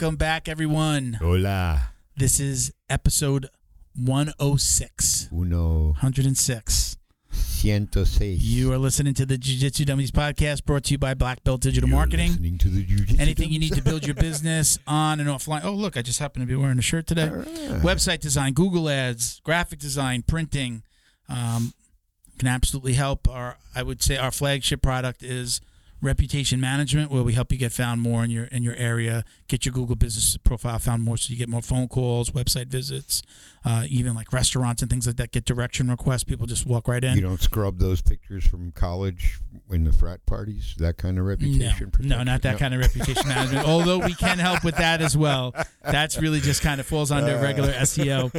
Welcome back, everyone. Hola. This is episode 106. Uno. 106. Ciento seis. You are listening to the Jiu Jitsu Dummies podcast brought to you by Black Belt Digital You're Marketing. listening to the Jiu-Jitsu Anything you need to build your business on and offline. Oh, look, I just happen to be wearing a shirt today. Right. Website design, Google ads, graphic design, printing um, can absolutely help. Our, I would say our flagship product is reputation management, where we help you get found more in your in your area, get your Google business profile found more, so you get more phone calls, website visits, uh, even like restaurants and things like that get direction requests. People just walk right in. You don't scrub those pictures from college in the frat parties. That kind of reputation. no, not that kind of reputation management. Although we can help with that as well. That's really just kind of falls under Uh. regular SEO.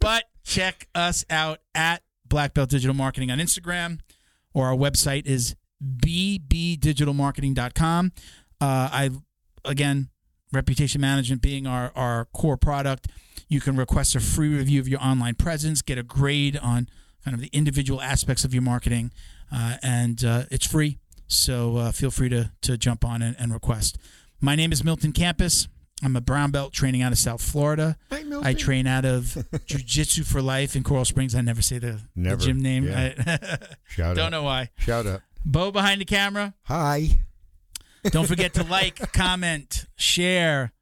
But check us out at Black Belt Digital Marketing on Instagram, or our website is bbdigitalmarketing.com. Uh, I again, reputation management being our our core product. You can request a free review of your online presence, get a grade on kind of the individual aspects of your marketing, uh, and uh, it's free. So uh, feel free to to jump on and, and request. My name is Milton Campus. I'm a brown belt training out of South Florida. Hi, Milton. I train out of Jiu Jitsu for Life in Coral Springs. I never say the, the gym name. yeah. I Shout don't out. know why. Shout out. Bo behind the camera. Hi. Don't forget to like, comment, share,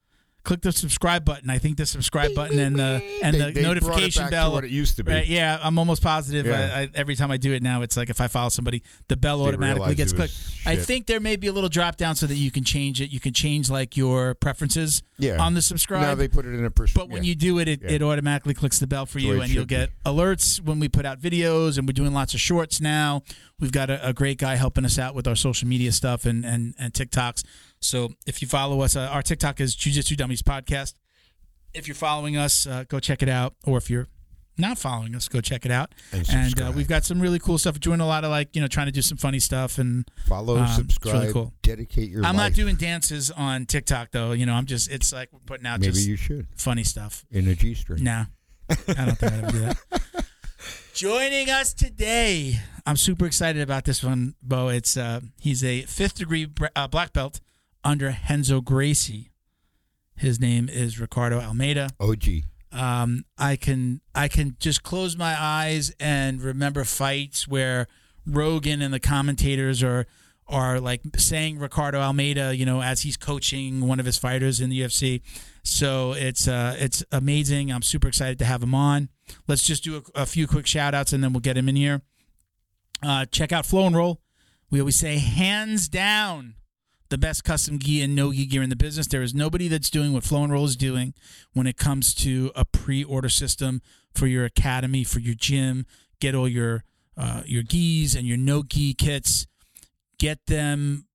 click the subscribe button. I think the subscribe button and the and They- the they brought it notification back to bell. what it used to be. Right, yeah, I'm almost positive. Yeah. I, I, every time I do it now, it's like if I follow somebody, the bell They automatically gets it was clicked. I think there may be a little drop down so that you can change it. You can change like your preferences Yeah. on the subscribe. Now they put it in a person. But when you do it, it, Yeah. it automatically clicks the bell for you, way it and you'll should be. get alerts when we put out videos. And we're doing lots of shorts now. We've got a, a great guy helping us out with our social media stuff and and, and TikToks. So if you follow us, uh, our TikTok is Jiu Jitsu Dummies Podcast. If you're following us, uh, go check it out. Or if you're not following us, go check it out. And And uh, subscribe. we've got some really cool stuff. We're doing a lot of like you know trying to do some funny stuff and follow, um, it's really subscribe, cool. dedicate your I'm life. not doing dances on TikTok though. You know, I'm just it's like we're putting out Maybe just you should funny stuff. in a G string. No, I don't think I'd ever do that. Joining us today, I'm super excited about this one, Bo. It's uh, he's a fifth degree uh, black belt under Renzo Gracie. His name is Ricardo Almeida. OG. Um, I can I can just close my eyes and remember fights where Rogan and the commentators are are like saying Ricardo Almeida, you know, as he's coaching one of his fighters in the UFC. So it's uh, it's amazing. I'm super excited to have him on. Let's just do a, a few quick shout outs and then we'll get him in here. Uh, check out Flow and Roll. We always say hands down the best custom gi and no gi gear in the business. There is nobody that's doing what Flow and Roll is doing when it comes to a pre-order system for your academy, for your gym. Get all your uh, your gis and your no gi kits. Get them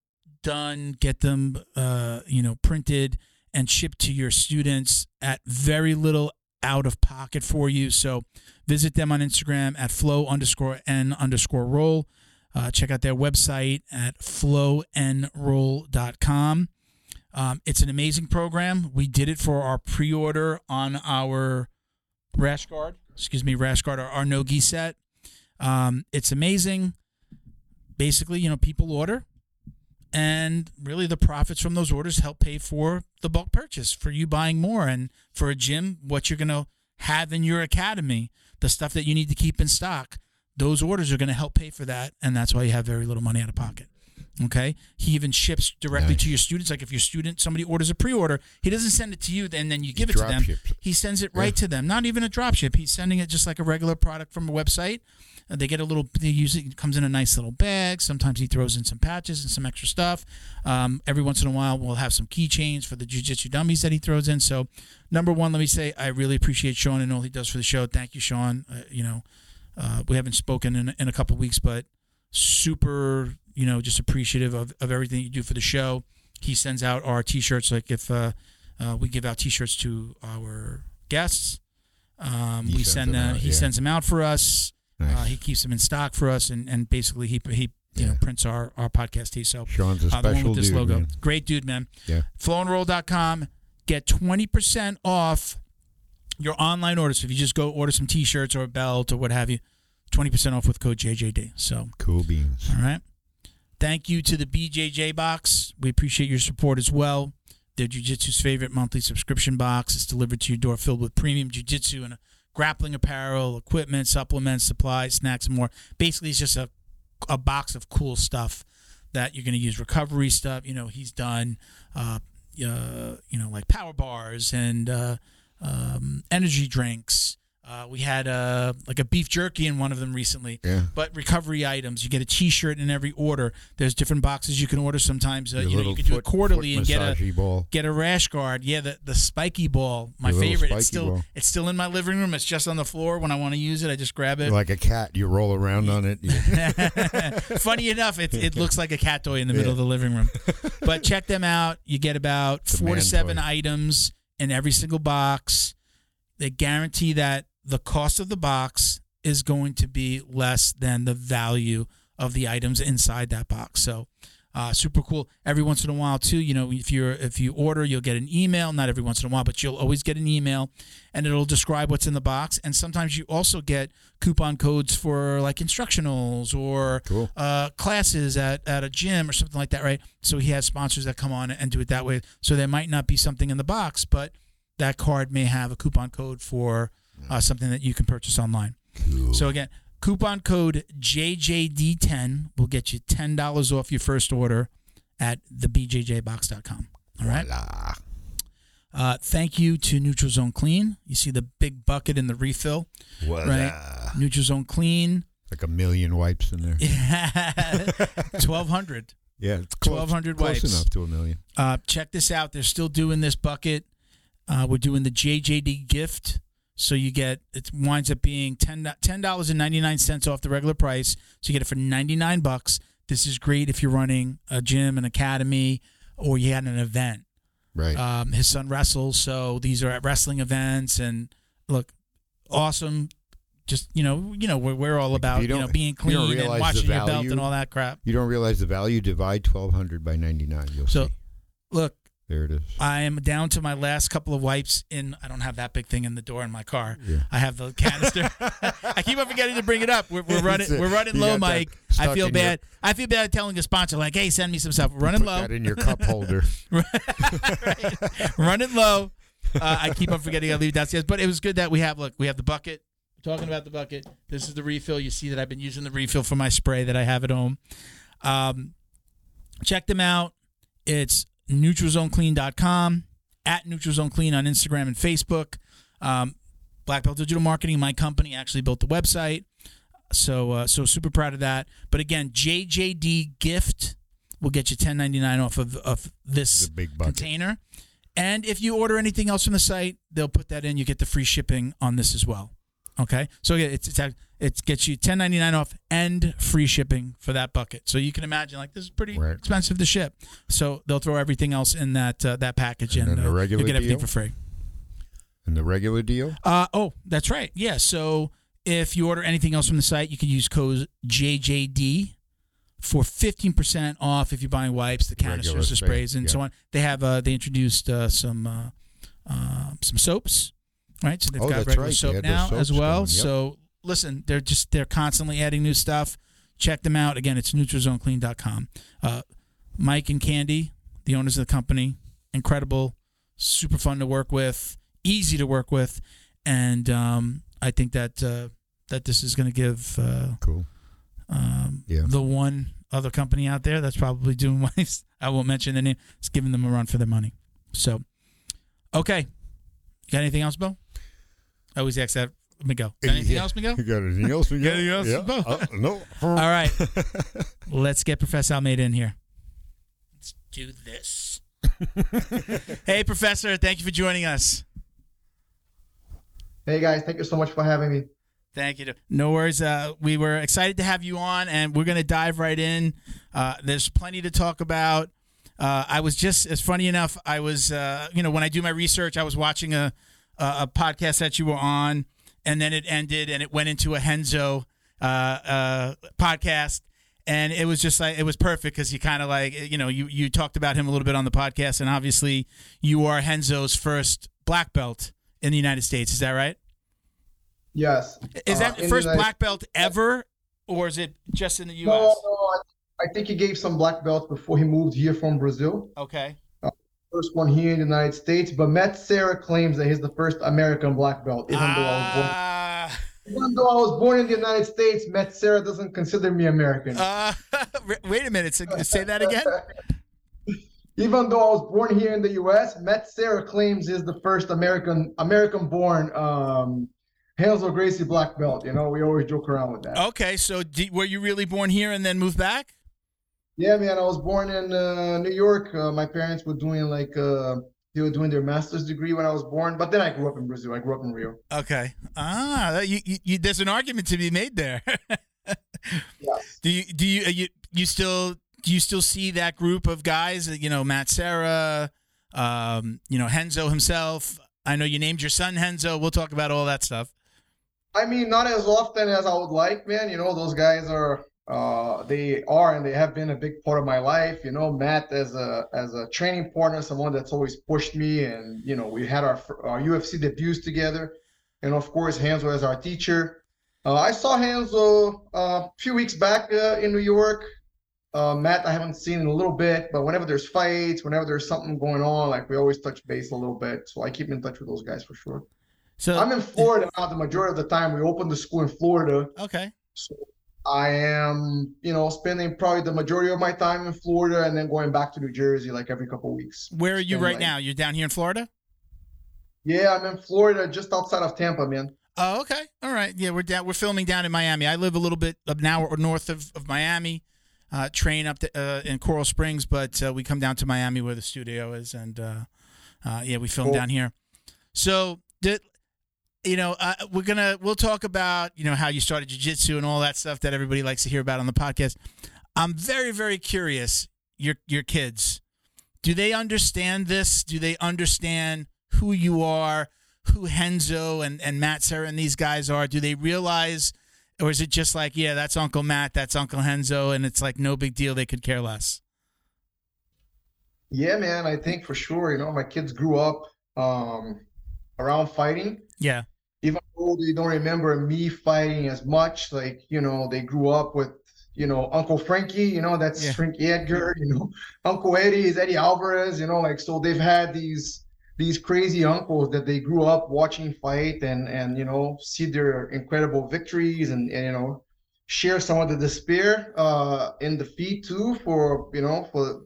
done. Get them uh, you know printed and shipped to your students at very little out of pocket for you. So visit them on Instagram at flow underscore n underscore roll. Uh, check out their website at flownroll.com. Um, it's an amazing program. We did it for our pre-order on our rash guard, excuse me, rash guard, our, our no-gi set. Um, it's amazing. Basically, you know, people order, and really the profits from those orders help pay for the bulk purchase for you buying more, and for a gym, what you're gonna have in your academy, the stuff that you need to keep in stock. Those orders are going to help pay for that, and that's why you have very little money out of pocket. Okay. He even ships directly Nice. to your students. Like if your student, somebody orders a pre-order, he doesn't send it to you, and then you give it to them. ships it. He sends it right to them. Not even a drop ship. He's sending it just like a regular product from a website. Uh, they get a little. They use it. it Comes in a nice little bag. Sometimes he throws in some patches and some extra stuff. Um, every once in a while, we'll have some keychains for the jujitsu dummies that he throws in. So, number one, let me say I really appreciate Sean and all he does for the show. Thank you, Sean. Uh, you know, uh, we haven't spoken in, in a couple weeks, but super, you know, just appreciative of, of everything you do for the show. He sends out our t-shirts. Like if uh, uh, we give out t-shirts to our guests, um, He we sends send them out, he yeah. sends them out for us. Nice. Uh, he keeps them in stock for us, and, and basically he he you know prints our our podcast tee. So Sean's a uh, the one special with this dude, logo, man. great dude, man. Yeah. Flowandroll.com. Get twenty percent off your online orders. If you just go order some T-shirts or a belt or what have you, twenty percent off with code JJD. So Cool beans. all right. Thank you to the BJJ box. We appreciate your support as well. They're Jiu-Jitsu's favorite monthly subscription box. It's delivered to your door filled with premium Jiu-Jitsu and grappling apparel, equipment, supplements, supplies, snacks, and more. Basically, it's just a, a box of cool stuff that you're going to use. Recovery stuff. You know, he's done, uh, uh, you know, like power bars and uh, um, energy drinks. Uh, we had uh, like a beef jerky in one of them recently. Yeah. But recovery items, you get a T-shirt in every order. There's different boxes you can order. Sometimes uh, you know you can do it quarterly and get a ball. get a rash guard. Yeah, the the spiky ball, my Your favorite. It's still ball. it's still in my living room. It's just on the floor. When I want to use it, I just grab it. Like a cat, you roll around on it. Funny enough, it, it looks like a cat toy in the middle of the living room. But check them out. You get about It's four to seven toy. items in every single box. They guarantee that the cost of the box is going to be less than the value of the items inside that box. So, uh, super cool. Every once in a while, too, you know, if you're if you order, you'll get an email. Not every once in a while, but you'll always get an email, and it'll describe what's in the box. And sometimes you also get coupon codes for like instructionals or Cool. uh, classes at, at a gym or something like that, right? So he has sponsors that come on and do it that way. So there might not be something in the box, but that card may have a coupon code for uh, something that you can purchase online. So again, coupon code JJD10 will get you ten dollars off your first order at thebjjbox.com. All right. Voila. Uh, thank you to Neutral Zone Clean. You see the big bucket in the refill, Voila. right? Neutral Zone Clean, Like a million wipes in there. Yeah, twelve hundred. Yeah, it's close, 1,200 close wipes. enough to a million. Uh, check this out. They're still doing this bucket. Uh, we're doing the JJD gift. So you get it winds up being ten dollars and ninety nine cents off the regular price. So you get it for ninety nine bucks. This is great if you're running a gym, an academy, or you had an event. Right. Um, his son wrestles, so these are at wrestling events. And look, awesome. Just you know, you know, we're, we're all about you you, know being clean and watching your belt value. and all that crap. you don't realize the value. Divide twelve hundred by ninety nine. You'll So, see. look, There it is. I am down to my last couple of wipes in I don't have that big thing in the door in my car. Yeah. I have the canister. I keep on forgetting to bring it up. We're, we're running we're running you low, Mike. I feel in your- bad. I feel bad telling a sponsor like, "Hey, send me some stuff." We're running Put low. that in your cup holder. right. Running low. Uh, I keep on forgetting I leave downstairs, but it was good that we have look, we have the bucket. We're talking about the bucket. This is the refill. You see that I've been using the refill for my spray that I have at home. Um, check them out. It's neutralzoneclean.com, at neutralzoneclean on Instagram and Facebook. Um, Black Belt Digital Marketing, my company, actually built the website. So uh, so super proud of that. But again, JJD gift will get you 10.99 off of, of this big container. And if you order anything else from the site, they'll put that in. You get the free shipping on this as well. Okay, so yeah, it's, it's it gets you ten ninety nine off and free shipping for that bucket. So you can imagine like this is pretty Right. expensive to ship. So they'll throw everything else in that uh, that package And and, the uh, regular you'll get everything deal? for free. And the regular deal. Uh, oh, that's right. Yeah. So if you order anything else from the site, you can use code JJD for 15% off if you're buying wipes, the Regular canisters, the spray, sprays, and yeah. so on. They have uh, they introduced uh, some uh, uh, some soaps, right? So they've Oh, got regular right. Soap now as well. yep. So listen, they're just they're constantly adding new stuff. Check them out. Again, it's NeutralZoneClean.com. Uh, Mike and Candy, the owners of the company, incredible, super fun to work with, easy to work with, and um, I think that uh, that this is going to give uh, Cool. um, Yeah. the one other company out there that's probably doing wipes. I won't mention the name. It's giving them a run for their money. So, okay, you got anything else, Bill? I always ask that. Miguel. Got anything Yeah. else, Miguel? You got anything else? Miguel? Anything else? Yeah. No. Uh, no. All right, let's get Professor Almeida in here. Let's do this. hey, Professor, thank you for joining us. Hey guys, thank you so much for having me. Thank you. No worries. Uh, we were excited to have you on, and we're going to dive right in. Uh, there's plenty to talk about. Uh, I was just, it's funny enough, I was, uh, you know, when I do my research, I was watching a, a, a podcast that you were on, and then it ended and it went into a Renzo uh, uh, podcast. And it was just like, it was perfect because you kind of like, you know, you, you talked about him a little bit on the podcast, and obviously you are Renzo's first black belt in the United States. Is that right? Yes. Is Uh, that in first United- black belt ever, or is it just in the U.S.? No, no, I think he gave some black belts before he moved here from Brazil. Okay. First one here in the United States, but Matt Serra claims that he's the first American black belt, even though I was born. Ah, Even though I was born in the United States, Matt Serra doesn't consider me American. uh, wait a minute. Say that again. Even though I was born here in the U.S., Matt Serra claims he's the first American American-born um, Renzo Gracie black belt. You know, we always joke around with that. Okay, so d- were you really born here and then moved back? Yeah, man. I was born in uh, New York. Uh, my parents were doing like uh, they were doing their master's degree when I was born, but then I grew up in Brazil. I grew up in Rio. Okay. Ah, you, you, you, there's an argument to be made there. Yes. do you do you, you you still do you still see that group of guys? uh, You know, Matt Serra, um, you know Renzo himself. I know you named your son Renzo. We'll talk about all that stuff. I mean, not as often as I would like, man. You know, those guys are uh they are and they have been a big part of my life. You know, Matt as a as a training partner, someone that's always pushed me, and you know, we had our our UFC debuts together, and of course, Renzo as our teacher. Uh, I saw Renzo uh, a few weeks back uh, in New York. Uh, Matt, I haven't seen in a little bit, but whenever there's fights, whenever there's something going on, like we always touch base a little bit. So I keep in touch with those guys for sure. So I'm in Florida now. The majority of the time, we opened the school in Florida. okay. So I am, you know, spending probably the majority of my time in Florida and then going back to New Jersey like every couple of weeks. Where are you right like- now? You're down here in Florida. Yeah, I'm in Florida, just outside of Tampa, man. Oh, okay. All right. Yeah, we're down. We're filming down in Miami. I live a little bit of an hour north of, of Miami. Uh, train up to, uh, in Coral Springs, but uh, we come down to Miami where the studio is, and uh, uh, yeah, we film Cool. down here. So, did you know? Uh, we're gonna we'll talk about you know how you started jujitsu and all that stuff that everybody likes to hear about on the podcast. I'm very very curious. Your your kids, do they understand this? Do they understand who you are? who Renzo and, and Matt Serra and these guys are? Do they realize, or is it just like, yeah, that's Uncle Matt, that's Uncle Renzo, and it's like no big deal, they could care less? Yeah, man, I think for sure, you know, my kids grew up um, around fighting. Yeah. Even though they don't remember me fighting as much, like, you know, they grew up with, you know, Uncle Frankie, you know, that's Yeah. Frankie Edgar, you know, Uncle Eddie is Eddie Alvarez, you know, like, so they've had these these crazy uncles that they grew up watching fight and and you know see their incredible victories and, and you know share some of the despair uh in defeat too for you know for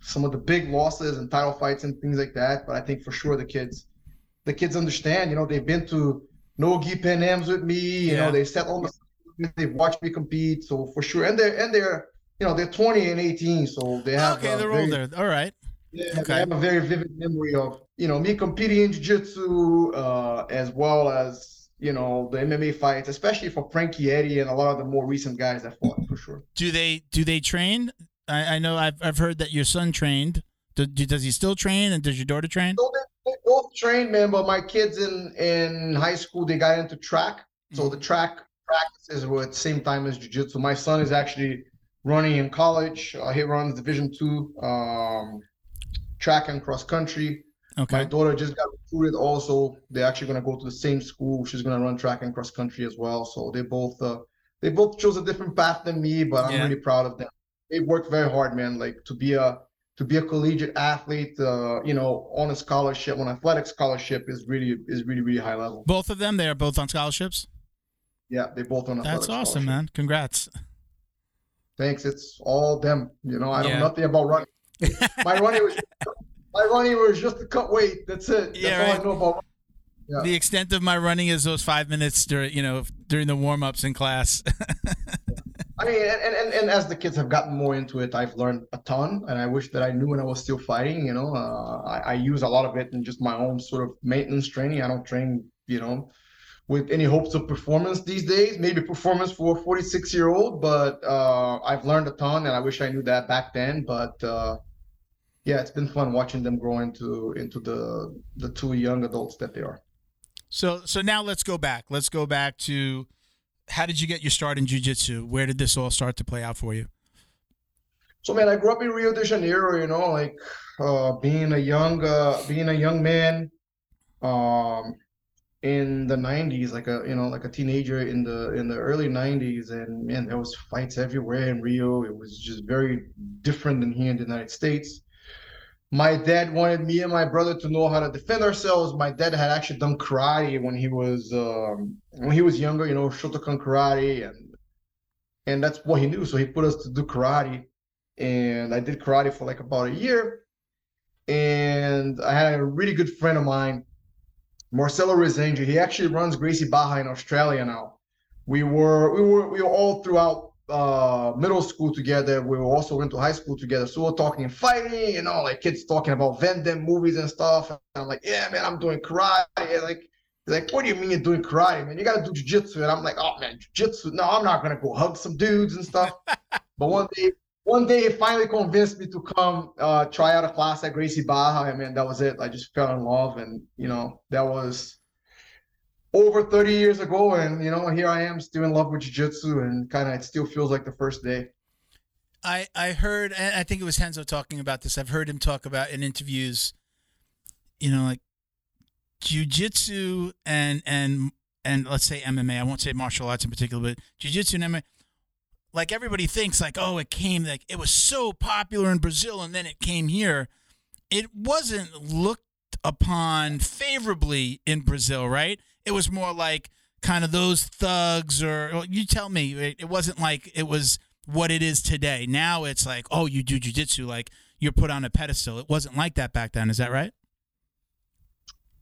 some of the big losses and title fights and things like that but i think for sure the kids the kids understand you know they've been to no gi pan ams with me you Yeah. know they sat on the they've watched me compete so for sure and they're and they're you know they're 20 and 18 so they have okay, they're very- older. All right. yeah, Okay. I have a very vivid memory of you know me competing in jiu-jitsu uh, as well as you know the MMA fights, especially for Frankie Eddie and a lot of the more recent guys that fought for sure. Do they do they train? I, I know I've, I've heard that your son trained. Do, do- does he still train? And does your daughter train? So they, both trained, man. But my kids in in high school they got into track, so the track practices were at the same time as jiu-jitsu. My son is actually running in college. Uh, he runs Division two um, track and cross country. Okay. My daughter just got recruited also. They're actually going to go to the same school. She's going to run track and cross country as well. So they both uh, they both chose a different path than me, but I'm Yeah. really proud of them. They worked very hard, man. Like to be a to be a collegiate athlete, uh, you know, on a scholarship, on athletic scholarship is really is really really high level. Both of them, they are both on scholarships. Yeah, they both on That's awesome, man. Congrats. Thanks. It's all them. You know, I Yeah. know nothing about running. My running was my running was just to cut weight. That's it. That's Yeah, all right. I know about. running. Yeah. The extent of my running is those five minutes during, you know, during the warm ups in class. I mean, and, and, and- as the kids have gotten more into it, I've learned a ton, and I wish that I knew when I was still fighting. You know, uh, I, I use a lot of it in just my own sort of maintenance training. I don't train, you know, with any hopes of performance these days. Maybe performance for a 46 year old, but uh, I've learned a ton, and I wish I knew that back then. But uh, yeah, it's been fun watching them grow into into the the two young adults that they are. So so now let's go back. Let's go back to how did you get your start in jiu-jitsu? Where did this all start to play out for you? So man, I grew up in Rio de Janeiro, you know, like uh being a young uh being a young man um in the 90s like a you know like a teenager in the in the early 90s and man there was fights everywhere in Rio. It was just very different than here in the United States. My dad wanted me and my brother to know how to defend ourselves. My dad had actually done karate when he was um, when he was younger, you know, Shotokan karate, and and that's what he knew. So he put us to do karate, and I did karate for like about a year. And I had a really good friend of mine, Marcelo Rezende. He actually runs Gracie Barra in Australia now. We were we were we were all throughout uh, middle school together. We also went to high school together. So we're talking fighting, you know, like kids talking about Van Damme movies and stuff. And I'm like, yeah, man, I'm doing karate. And like, like, what do you mean you're doing karate, man? You got to do jujitsu. And I'm like, oh man, jujitsu. No, I'm not gonna go hug some dudes and stuff. but one day, one day, he finally convinced me to come uh, try out a class at Gracie Barra. I mean, that was it. I just fell in love, and you know, that was over 30 years ago and you know here i am still in love with jiu-jitsu and kind of it still feels like the first day. I i heard i think it was renzo talking about this. I've heard him talk about in interviews you know like jiu-jitsu and and and let's say mma i won't say martial arts in particular but jiu-jitsu and mma like everybody thinks like oh it came like it was so popular in brazil and then it came here. It wasn't looked upon favorably in brazil right it was more like kind of those thugs or you tell me it wasn't like it was what it is today. Now it's like oh you do jiu-jitsu like you're put on a pedestal. It wasn't like that back then. Is that right?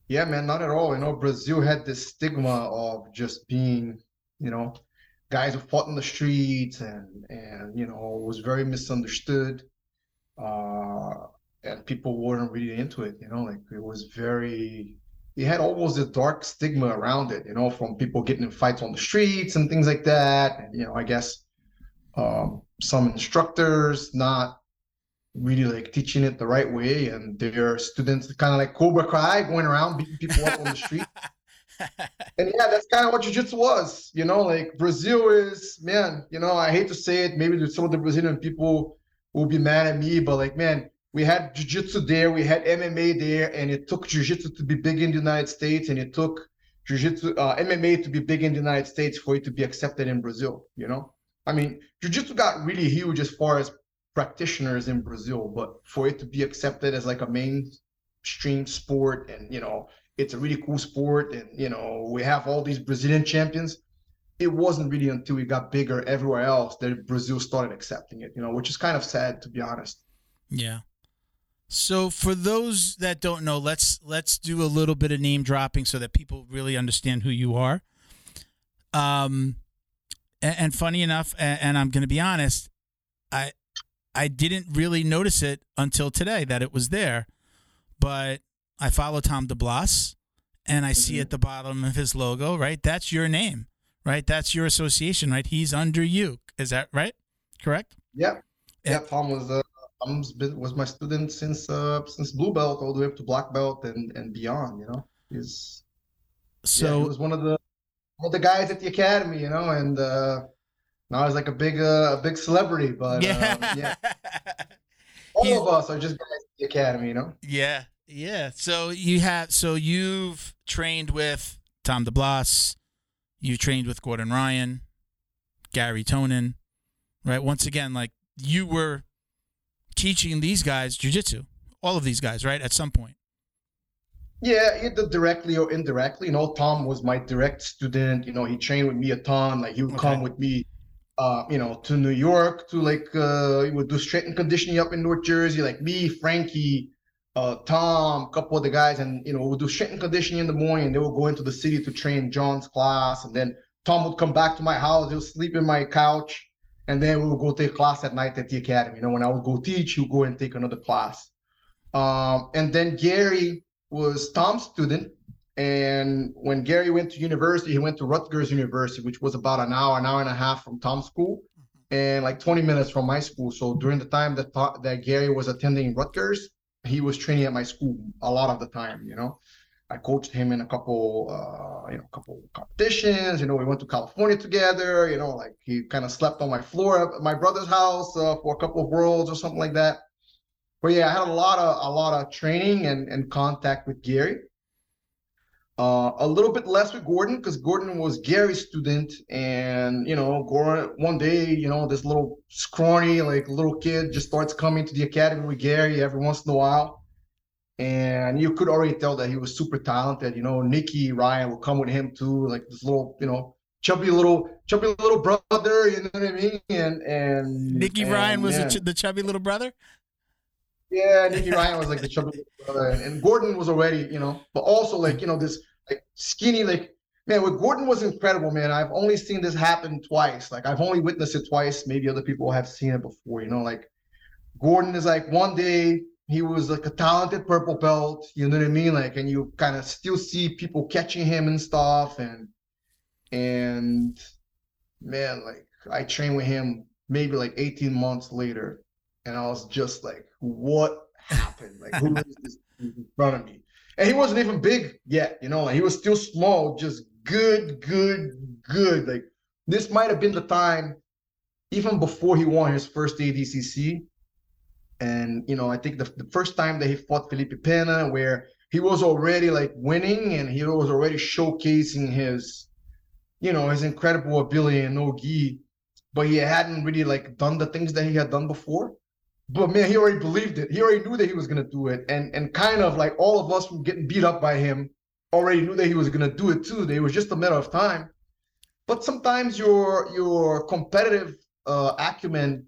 Yeah man not at all. You know brazil had this stigma of just being you know guys who fought in the streets and and you know was very misunderstood uh and people weren't really into it you know like it was very it had almost a dark stigma around it, you know, from people getting in fights on the streets and things like that. And, you know, I guess um, some instructors not really like teaching it the right way, and their students kind of like Cobra Kai going around beating people up on the street. and yeah, that's kind of what jiu-jitsu was, you know, like Brazil is, man, you know, I hate to say it, maybe some of the Brazilian people will be mad at me, but like, man, we had jiu-jitsu there, we had MMA there, and it took jiu-jitsu to be big in the United States, and it took jiu-jitsu uh, MMA to be big in the United States for it to be accepted in Brazil. You know, I mean, jiu-jitsu got really huge as far as practitioners in Brazil, but for it to be accepted as like a mainstream sport, and you know, it's a really cool sport, and you know, we have all these Brazilian champions. It wasn't really until we got bigger everywhere else that Brazil started accepting it. You know, which is kind of sad to be honest. Yeah. So for those that don't know, let's let's do a little bit of name dropping so that people really understand who you are. Um, and, and funny enough, and, and I'm going to be honest, I I didn't really notice it until today that it was there, but I follow Tom DeBlass, and I mm-hmm. see at the bottom of his logo, right? That's your name, right? That's your association, right? He's under you. Is that right? Correct? Yep. Yeah, Tom was uh, Been was my student since uh since blue belt all the way up to black belt and and beyond. You know, he's so yeah, he was one of the one of the guys at the academy. You know, and uh now he's like a big uh, a big celebrity. But yeah, um, yeah. all he's, of us are just guys at the academy. You know. Yeah, yeah. So you have so you've trained with Tom DeBlass. you trained with Gordon Ryan, Gary Tonon, right? Once again, like you were teaching these guys jujitsu, all of these guys, right? At some point. Yeah, either directly or indirectly. You know, Tom was my direct student. You know, he trained with me a ton. Like he would okay. come with me, uh, you know, to New York to like uh, he would do strength and conditioning up in North Jersey. Like me, Frankie, uh, Tom, a couple of the guys, and you know, we'll do strength and conditioning in the morning. They would go into the city to train John's class, and then Tom would come back to my house. He'll sleep in my couch and then we would go take class at night at the academy. You know, when I would go teach, you go and take another class. Um, and then Gary was Tom's student. And when Gary went to university, he went to Rutgers University, which was about an hour, an hour and a half from Tom's school, mm-hmm. and like 20 minutes from my school. So during the time that that Gary was attending Rutgers, he was training at my school a lot of the time. You know, I coached him in a couple, uh, you know, couple competitions. You know, we went to California together. You know, like he kind of slept on my floor at my brother's house uh, for a couple of worlds or something like that. But yeah, I had a lot of a lot of training and and contact with Gary. Uh, a little bit less with Gordon because Gordon was Gary's student, and you know, Gordon one day, you know, this little scrawny like little kid just starts coming to the academy with Gary every once in a while and you could already tell that he was super talented. You know, Nicky Ryan would come with him too, like this little, you know, chubby little, chubby little brother. You know what I mean? And and Nicky and, Ryan was yeah. the ch- the chubby little brother. Yeah, Nicky Ryan was like the chubby little brother, and, and Gordon was already, you know, but also like you know this like skinny like man. With Gordon was incredible, man. I've only seen this happen twice. Like I've only witnessed it twice. Maybe other people have seen it before. You know, like Gordon is like one day he was like a talented purple belt. You know what I mean? Like, and you kind of still see people catching him and stuff, and and man, like I trained with him maybe like 18 months later, and I was just like, what happened? Like, who is this in front of me? And he wasn't even big yet, you know, like he was still small, just good, good, good. Like this might have been the time, even before he won his first ADCC. And you know, I think the, the first time that he fought Felipe Pena, where he was already like winning and he was already showcasing his, you know, his incredible ability in no gi, but he hadn't really like done the things that he had done before. But man, he already believed it. He already knew that he was gonna do it, and and kind of like all of us from getting beat up by him already knew that he was gonna do it too. It was just a matter of time. But sometimes your your competitive uh, acumen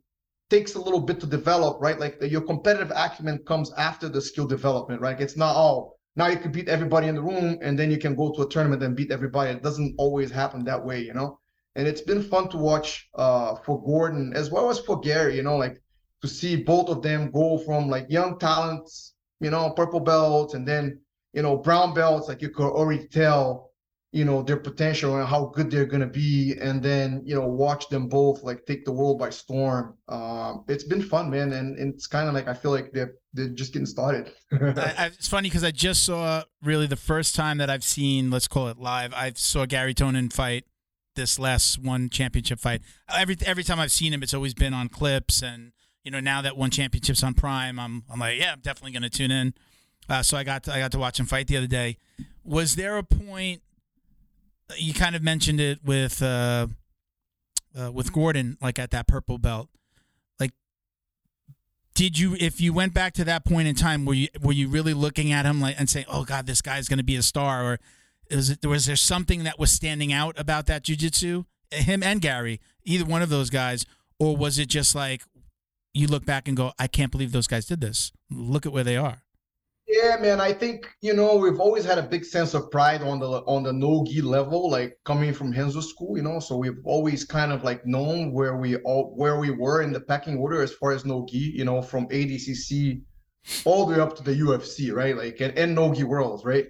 takes a little bit to develop, right? Like the, your competitive acumen comes after the skill development, right? It's not all now you can beat everybody in the room and then you can go to a tournament and beat everybody. It doesn't always happen that way, you know. And it's been fun to watch uh, for Gordon as well as for Gary, you know, like to see both of them go from like young talents, you know, purple belts, and then you know brown belts. Like you could already tell, you know, their potential and how good they're gonna be, and then you know watch them both like take the world by storm. Um, it's been fun, man, and, and it's kind of like I feel like they're they're just getting started. I, I, it's funny because I just saw really the first time that I've seen, let's call it live. I saw Gary Tonon fight this last one championship fight. Every every time I've seen him, it's always been on clips, and you know now that one championship's on Prime, I'm I'm like, yeah, I'm definitely going to tune in. Uh, so I got to, I got to watch him fight the other day. Was there a point? You kind of mentioned it with uh, uh, with Gordon, like at that purple belt. Like, did you, if you went back to that point in time, were you were you really looking at him like and saying, "Oh God, this guy's going to be a star," or is it was there something that was standing out about that jujitsu, him and Gary, either one of those guys, or was it just like you look back and go, "I can't believe those guys did this. Look at where they are." Yeah, man. I think you know we've always had a big sense of pride on the on the no gi level, like coming from Renzo school, you know. So we've always kind of like known where we all where we were in the packing order as far as no gi, you know, from ADCC all the way up to the UFC, right? Like and, and no gi worlds, right?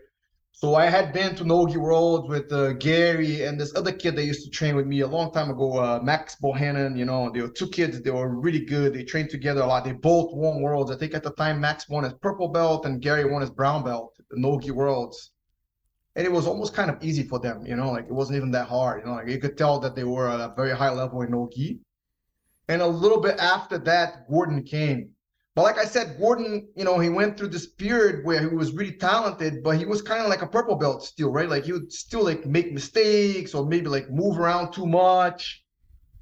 So I had been to Nogi World with uh, Gary and this other kid that used to train with me a long time ago, uh, Max Bohannon. You know, they were two kids. They were really good. They trained together a lot. They both won worlds. I think at the time Max won his purple belt and Gary won his brown belt, the Nogi Worlds. And it was almost kind of easy for them. You know, like it wasn't even that hard. You know, like you could tell that they were at a very high level in Nogi. And a little bit after that, Gordon came. But like I said, Gordon, you know, he went through this period where he was really talented, but he was kind of like a purple belt still, right? Like he would still like make mistakes or maybe like move around too much.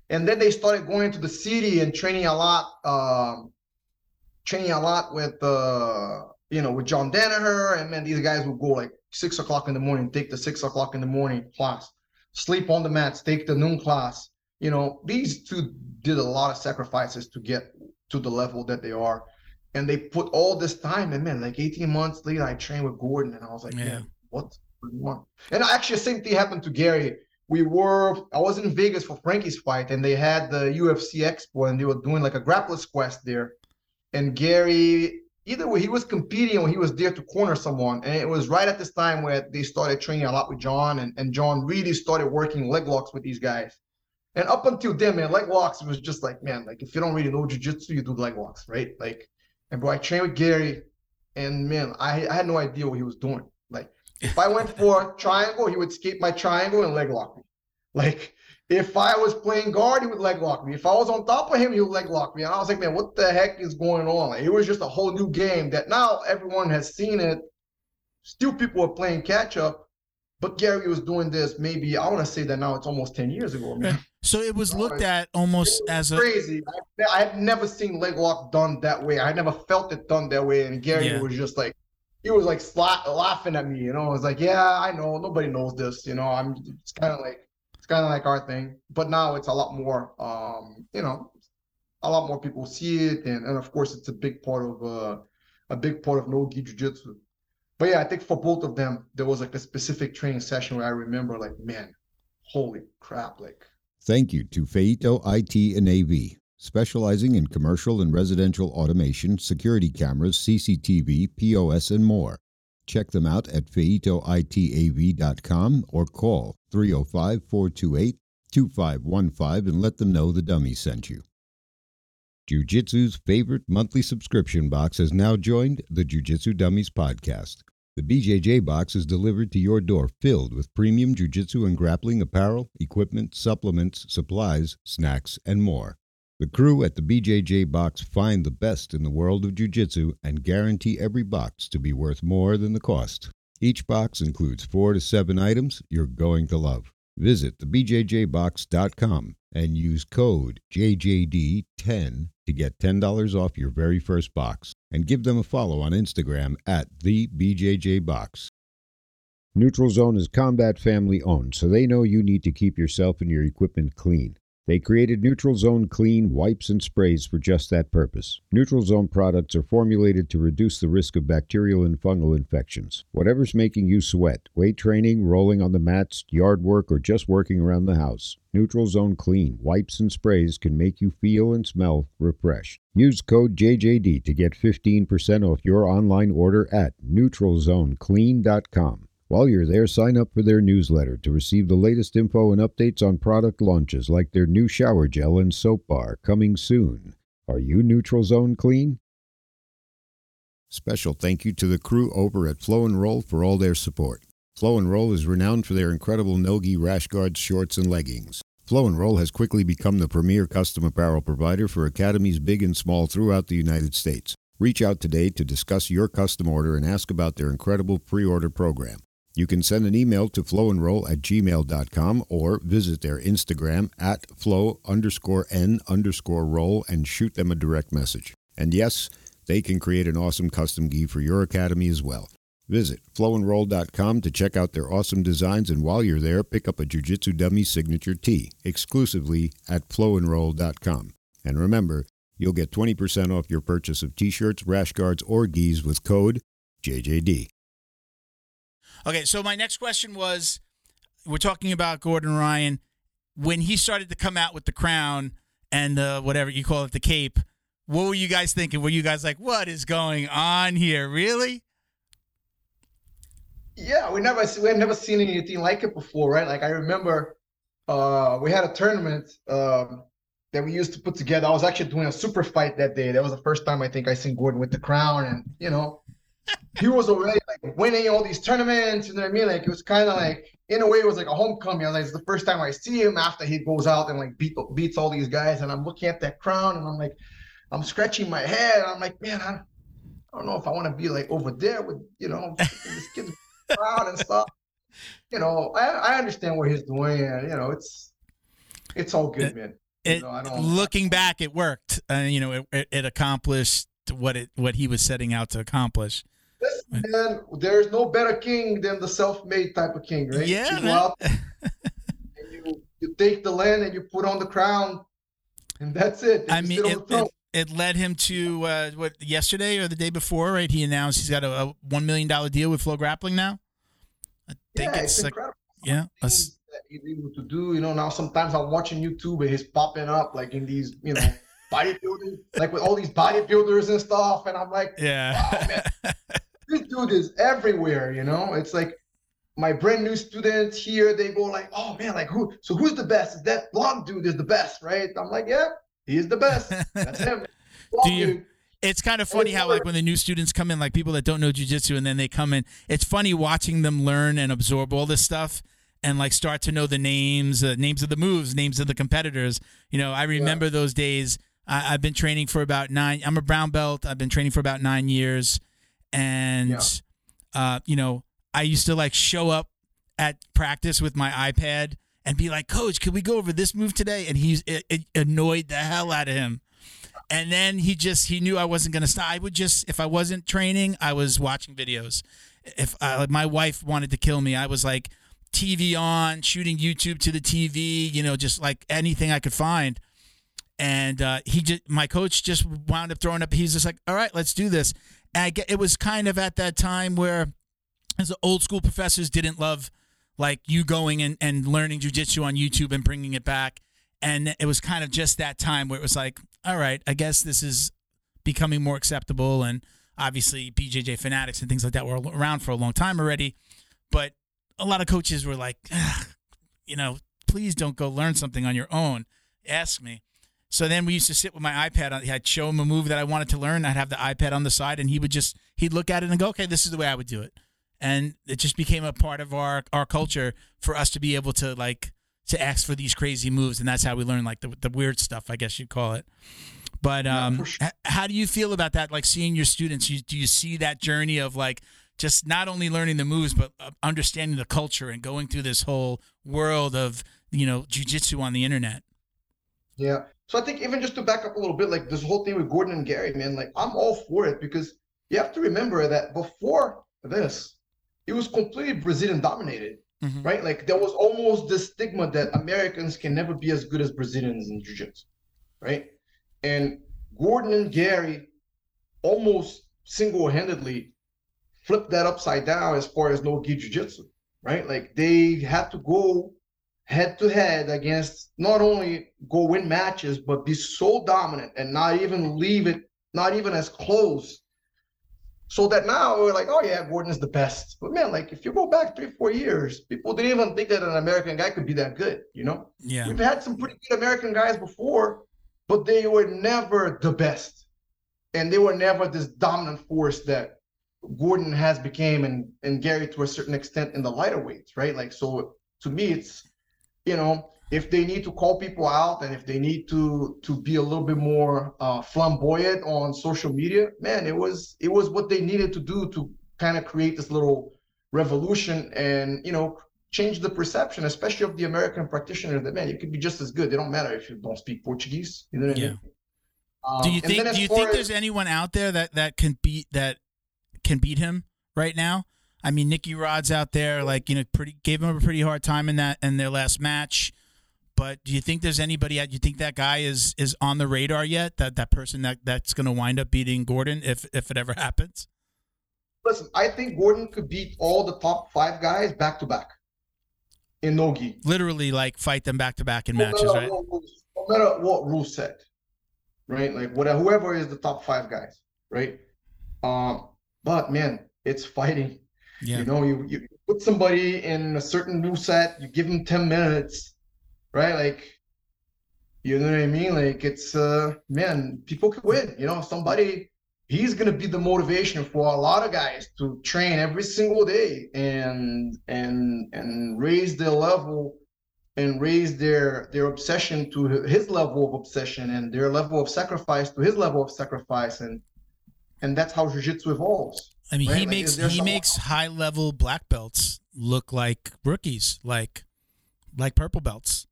And then they started going to the city and training a lot, um, training a lot with, uh, you know, with John Danaher. And then these guys would go like six o'clock in the morning, take the six o'clock in the morning class, sleep on the mats, take the noon class. You know, these two did a lot of sacrifices to get to the level that they are. And they put all this time and man, like 18 months later, I trained with Gordon and I was like, Yeah. man, what do you want? And actually, the same thing happened to Gary. We were, I was in Vegas for Frankie's fight and they had the UFC Expo and they were doing like a grappler's quest there. And Gary, either way, he was competing or he was there to corner someone. And it was right at this time where they started training a lot with John and, and John really started working leg locks with these guys. And up until then, man, leg locks was just like, man, like if you don't really know jujitsu, you do leg locks, right? Like, and bro, I trained with Gary, and man, I, I had no idea what he was doing. Like, if I went for triangle, he would escape my triangle and leg lock me. Like, if I was playing guard, he would leg lock me. If I was on top of him, he would leg lock me. And I was like, man, what the heck is going on? Like, it was just a whole new game that now everyone has seen it. Still, people are playing catch up. But Gary was doing this maybe I want to say that now it's almost ten years ago. Man. So it was looked at almost as a crazy. I, I had never seen leg lock done that way. I never felt it done that way. And Gary Yeah. was just like he was like sla- laughing at me, you know. I was like, yeah, I know, nobody knows this, you know. I'm it's kind of like it's kind of like our thing, but now it's a lot more, um, you know, a lot more people see it, and, and of course, it's a big part of uh, a big part of no gi jiu-jitsu. But yeah, I think for both of them, there was like a specific training session where I remember, like, man, holy crap, like. Thank you to Feito IT and AV, specializing in commercial and residential automation, security cameras, CCTV, POS, and more. Check them out at feitoitav.com or call 305 428 2515 and let them know the dummy sent you. Jiu Jitsu's favorite monthly subscription box has now joined the Jiu Jitsu Dummies podcast. The BJJ box is delivered to your door filled with premium jiu jitsu and grappling apparel, equipment, supplements, supplies, snacks, and more. The crew at the BJJ box find the best in the world of jiu jitsu and guarantee every box to be worth more than the cost. Each box includes four to seven items you're going to love. Visit thebjjbox.com and use code JJD10 to get $10 off your very first box. And give them a follow on Instagram at TheBJJBox. Neutral Zone is combat family owned, so they know you need to keep yourself and your equipment clean. They created Neutral Zone Clean wipes and sprays for just that purpose. Neutral Zone products are formulated to reduce the risk of bacterial and fungal infections. Whatever's making you sweat, weight training, rolling on the mats, yard work, or just working around the house, Neutral Zone Clean wipes and sprays can make you feel and smell refreshed. Use code JJD to get 15% off your online order at neutralzoneclean.com. While you're there, sign up for their newsletter to receive the latest info and updates on product launches like their new shower gel and soap bar coming soon. Are you Neutral Zone Clean? Special thank you to the crew over at Flow and Roll for all their support. Flow and Roll is renowned for their incredible Nogi rash guards, shorts, and leggings. Flow and Roll has quickly become the premier custom apparel provider for academies big and small throughout the United States. Reach out today to discuss your custom order and ask about their incredible pre-order program. You can send an email to flowandroll at gmail.com or visit their Instagram at flow underscore n underscore roll and shoot them a direct message. And yes, they can create an awesome custom gi for your academy as well. Visit flowandroll.com to check out their awesome designs, and while you're there, pick up a Jiu Jitsu Dummy signature tee exclusively at flowandroll.com. And remember, you'll get 20% off your purchase of t shirts, rash guards, or gis with code JJD. Okay, so my next question was we're talking about Gordon Ryan. When he started to come out with the crown and uh, whatever you call it, the cape, what were you guys thinking? Were you guys like, what is going on here? Really? Yeah, we never we had never seen anything like it before, right? Like I remember uh we had a tournament um that we used to put together. I was actually doing a super fight that day. That was the first time I think I seen Gordon with the crown and you know he was already like winning all these tournaments. You know what I mean? Like it was kind of like in a way it was like a homecoming. I was like, it's the first time I see him after he goes out and like beat beats all these guys. And I'm looking at that crown and I'm like, I'm scratching my head. I'm like, man, I, I don't know if I want to be like over there with you know this kid's crown and stuff. You know, I I understand what he's doing, and you know, it's it's all good, man. You know, I don't- looking back, it worked. Uh, you know, it, it, it accomplished what it what he was setting out to accomplish. Listen, man, there's no better king than the self-made type of king, right? Yeah, you go out and you, you take the land and you put on the crown, and that's it. And I mean, it, it, it led him to uh, what yesterday or the day before, right? He announced he's got a, a one million dollar deal with Flow Grappling now. I think yeah, it's, it's like incredible. yeah, a s- that he's able to do. You know, now sometimes I'm watching YouTube and he's popping up like in these, you know, bodybuilding, like with all these bodybuilders and stuff. And I'm like, yeah. this dude is everywhere. You know, it's like my brand new students here. They go like, oh man, like who? So who's the best? Is that blonde dude is the best, right? I'm like, yeah, he is the best. That's him. Do you- dude. it's kind of funny how like when the new students come in, like people that don't know jujitsu, and then they come in. It's funny watching them learn and absorb all this stuff, and like start to know the names, uh, names of the moves, names of the competitors. You know, I remember those days. I, I've been training for about nine. I'm a brown belt. I've been training for about nine years, and Yeah. uh, you know, I used to like show up at practice with my iPad and be like, "Coach, could we go over this move today?" And he's it, it annoyed the hell out of him. And then he just he knew I wasn't going to stop. I would just if I wasn't training, I was watching videos. If uh, my wife wanted to kill me, I was like TV on, shooting YouTube to the TV, you know, just like anything I could find. And uh, he just my coach just wound up throwing up. He's just like, "All right, let's do this." I it was kind of at that time where as the old school professors didn't love like you going and, and learning jujitsu on YouTube and bringing it back. And it was kind of just that time where it was like, all right, I guess this is becoming more acceptable. And obviously, BJJ fanatics and things like that were around for a long time already. But a lot of coaches were like, you know, please don't go learn something on your own. Ask me. So then we used to sit with my iPad. I'd show him a move that I wanted to learn. I'd have the iPad on the side, and he would just he'd look at it and go, "Okay, this is the way I would do it." And it just became a part of our our culture for us to be able to like to ask for these crazy moves, and that's how we learn like the the weird stuff, I guess you'd call it. But um, sure. h- how do you feel about that? Like seeing your students, you, do you see that journey of like just not only learning the moves, but uh, understanding the culture and going through this whole world of you know jujitsu on the internet? Yeah. So I think even just to back up a little bit, like this whole thing with Gordon and Gary, man, like I'm all for it because you have to remember that before this, it was completely Brazilian dominated, Mhm. right? Like there was almost this stigma that Americans can never be as good as Brazilians in jiu-jitsu, right? And Gordon and Gary almost single-handedly flipped that upside down as far as no gi jiu-jitsu, right? Like they had to go head to head against not only go win matches but be so dominant and not even leave it not even as close. So that now we're like oh yeah gordon is the best. But man like if you go back three four years people didn't even think that an american guy could be that good you know? Yeah. we've had some pretty good american guys before but they were never the best. And they were never this dominant force that gordon has became and and gary to a certain extent in the lighter weights right? Like so to me it's you know, if they need to call people out and if they need to to be a little bit more uh, flamboyant on social media, man, it was it was what they needed to do to kind of create this little revolution and you know change the perception, especially of the American practitioner that man, you could be just as good. It don't matter if you don't speak Portuguese. You know what I mean? Um, Do you think do you think as- there's anyone out there that that can beat that can beat him right now? I mean, Nicky Rod's out there, like you know, pretty gave him a pretty hard time in that in their last match. But do you think there's anybody? out- You think that guy is is on the radar yet? That that person that that's going to wind up beating Gordon if if it ever happens? listen, I think Gordon could beat all the top five guys back to back in Nogi. Literally, like fight them back to back in no matches, right? Rules, no matter what rule set, right? Like whatever, whoever is the top five guys, right? Um, but man, it's fighting. Yeah. You know, you, you put somebody in a certain new set, you give them 10 minutes, right? Like, you know what I mean? Like it's uh man, people can win. You know, somebody he's gonna be the motivation for a lot of guys to train every single day and and and raise their level and raise their their obsession to his level of obsession and their level of sacrifice to his level of sacrifice and and that's how jiu-jitsu evolves I mean, right? he Like, makes he makes high level black belts look like rookies, like like purple belts.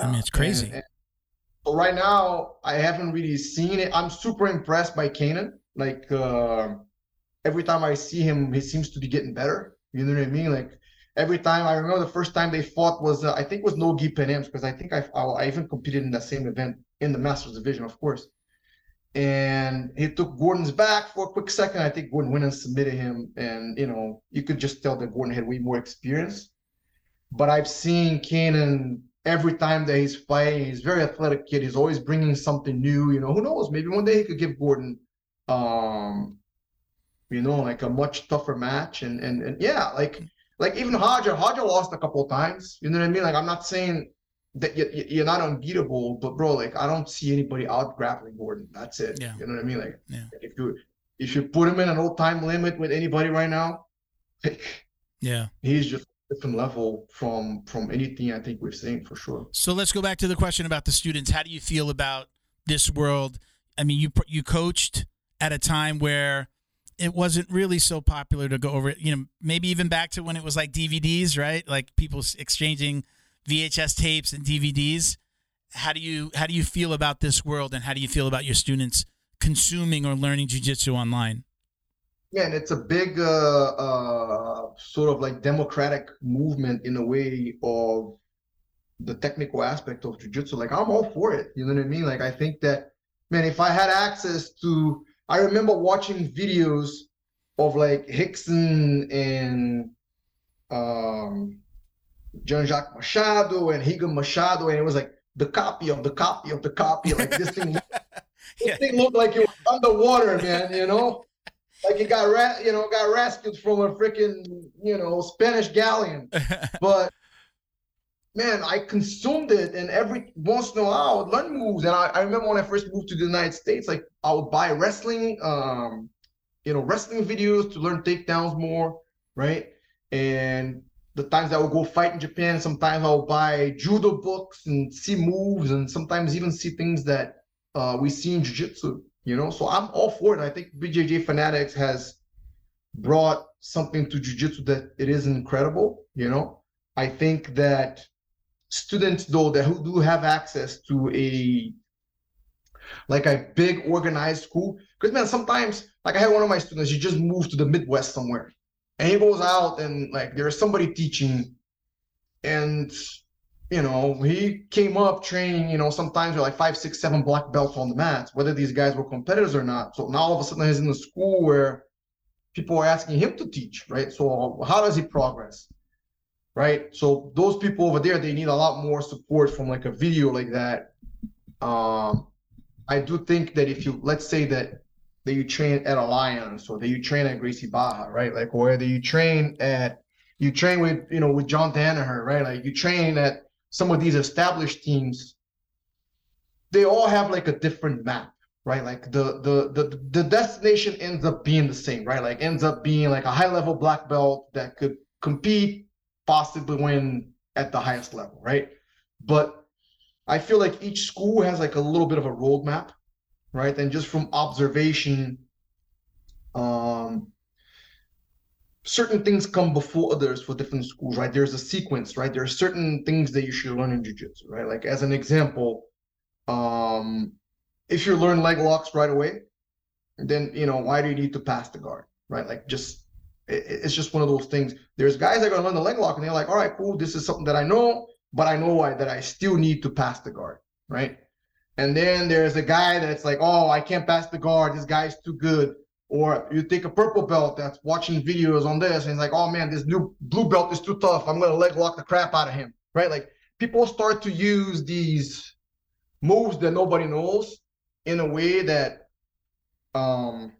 I mean, it's crazy. And- and- so right now, I haven't really seen it. I'm super impressed by Kaynan. Like uh, every time I see him, he seems to be getting better. You know what I mean? Like every time I remember the first time they fought was uh, I think it was no Gi Pan Ams because I think I, I I even competed in that same event in the Masters division, of course. And he took Gordon's back for a quick second. I think Gordon went and submitted him, and you know you could just tell that Gordon had way more experience. But I've seen Kaynan every time that he's fighting. He's very athletic kid. He's always bringing something new. You know, who knows? Maybe one day he could give Gordon, um, you know, like a much tougher match. And and and yeah, like like even Roger. Roger lost a couple times. You know what I mean? Like I'm not saying that you, you're not unbeatable, but bro, like I don't see anybody out grappling Gordon. That's it. Yeah. You know what I mean? Like Yeah. if you if you put him in an old time limit with anybody right now, like Yeah. he's just a different level from from anything I think we've seen for sure. So let's go back to the question about the students. How do you feel about this world? I mean, you you coached at a time where it wasn't really so popular to go over. You know, maybe even back to when it was like DVDs, right? Like people exchanging VHS tapes and DVDs. how do you how do you feel about this world and how do you feel about your students consuming or learning jujitsu online? Yeah, and it's a big uh, uh, sort of like democratic movement in a way of the technical aspect of jujitsu. Like I'm all for it. You know what I mean? Like I think that man, if I had access to, I remember watching videos of like Rickson and um, Jean Jacques Machado and Rigan Machado, and it was like the copy of the copy of the copy. Like this thing, this Yeah. thing looked like it was underwater, man. You know, like it got ra- you know got rescued from a freaking you know Spanish galleon. But man, I consumed it, and every once in a while I would learn moves. And I, I remember when I first moved to the United States, like I would buy wrestling, um, you know, wrestling videos to learn takedowns more, right? And the times I will go fight in Japan, sometimes I'll buy judo books and see moves, and sometimes even see things that uh, we see in jiu-jitsu. You know, so I'm all for it. I think BJJ Fanatics has brought something to jiu-jitsu that it is incredible. You know, I think that students though that who do have access to a like a big organized school because man sometimes like i had one of my students he just moved to the midwest somewhere and he goes out and like there's somebody teaching and you know he came up training you know sometimes with like five six seven black belts on the mats whether these guys were competitors or not so now all of a sudden he's in the school where people are asking him to teach right so how does he progress right? So those people over there, they need a lot more support from like a video like that. Um, I do think that if you let's say that that you train at Alliance or that you train at Gracie Barra, right? Like that you train at you train with you know with John Danaher, right? Like you train at some of these established teams. They all have like a different map, right? Like the the the the destination ends up being the same, right? Like ends up being like a high level black belt that could compete possibly win at the highest level, right? But I feel like each school has like a little bit of a roadmap, right? And just from observation, um, certain things come before others for different schools, right? There's a sequence, right? There are certain things that you should learn in jiu-jitsu, right? Like as an example, um, if you learn leg locks right away, then you know why do you need to pass the guard, right? Like just it- it's just one of those things. There's guys that are gonna learn the leg lock and they're like, all right, cool, this is something that I know, but I know I, that I still need to pass the guard, right? And then there's a guy that's like, oh, I can't pass the guard. This guy's too good. Or you take a purple belt that's watching videos on this and he's like, oh man, this new blue belt is too tough. I'm gonna leg lock the crap out of him, right? Like people start to use these moves that nobody knows in a way that um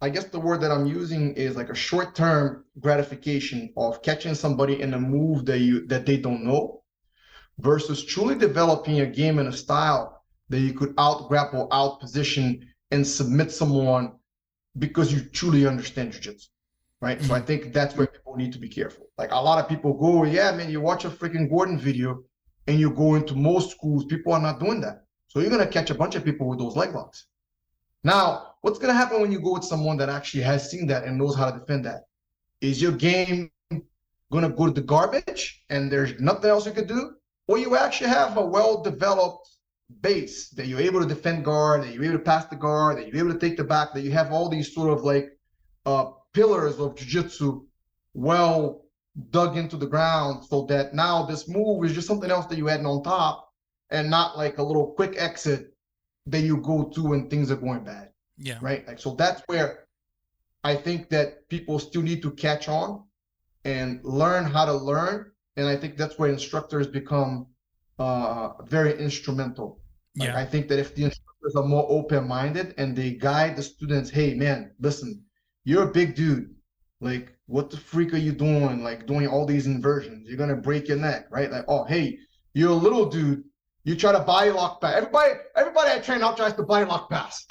I guess the word that I'm using is like a short-term gratification of catching somebody in a move that you that they don't know versus truly developing a game and a style that you could out grapple, out position, and submit someone because you truly understand jiu-jitsu. Right. So I mm-hmm. think that's where people need to be careful. Like a lot of people go, yeah, man, you watch a freaking Gordon video and you go into most schools, people are not doing that. So you're gonna catch a bunch of people with those leg locks. Now, what's going to happen when you go with someone that actually has seen that and knows how to defend that? Is your game going to go to the garbage and there's nothing else you could do? Or you actually have a well developed base that you're able to defend guard, that you're able to pass the guard, that you're able to take the back, that you have all these sort of like uh, pillars of jiu-jitsu well dug into the ground so that now this move is just something else that you add on top and not like a little quick exit that you go to when things are going bad, Yeah. right? Like so that's where I think that people still need to catch on and learn how to learn, and I think that's where instructors become uh, very instrumental. Like, Yeah. I think that if the instructors are more open-minded and they guide the students, hey man, listen, you're a big dude. Like, what the freak are you doing? Like doing all these inversions. You're gonna break your neck, right? Like, oh hey, you're a little dude. You try to body lock pass. Everybody, everybody I train out tries to body lock pass.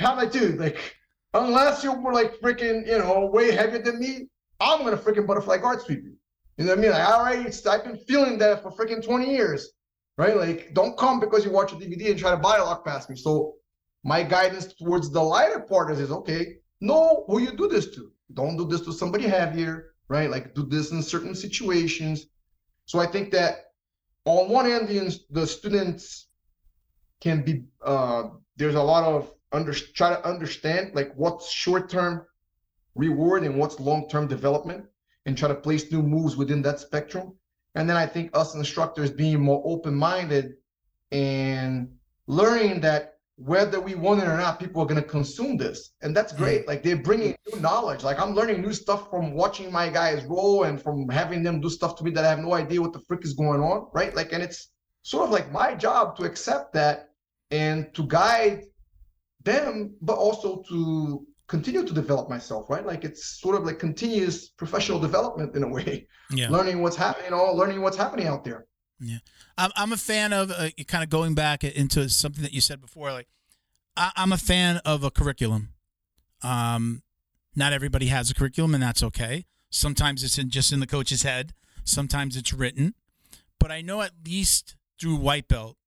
How am I dude? Like, unless you were like freaking, you know, way heavier than me, I'm gonna freaking butterfly guard sweep you. You know what I mean? Like, I already, I've been feeling that for freaking 20 years, right? Like, don't come because you watch a DVD and try to buy a lock past me. So, my guidance towards the lighter partners is okay, know who you do this to. Don't do this to somebody heavier, right? Like, do this in certain situations. So, I think that on one end, the, the students can be uh there's a lot of under try to understand like what's short term reward and what's long term development and try to place new moves within that spectrum. And then I think us instructors being more open minded and learning that whether we want it or not, people are going to consume this. And that's great. Like they're bringing new knowledge. Like I'm learning new stuff from watching my guys roll and from having them do stuff to me that I have no idea what the frick is going on. Right. Like, and it's sort of like my job to accept that and to guide them, but also to continue to develop myself, right? Like it's sort of like continuous professional development in a way. Yeah. Learning what's happening, you know, learning what's happening out there. Yeah. I'm, I'm a fan of uh, kind of going back into something that you said before. Like, I, am a fan of a curriculum. Um, not everybody has a curriculum, and that's okay. Sometimes it's in, just in the coach's head. Sometimes it's written. But I know at least through white belt,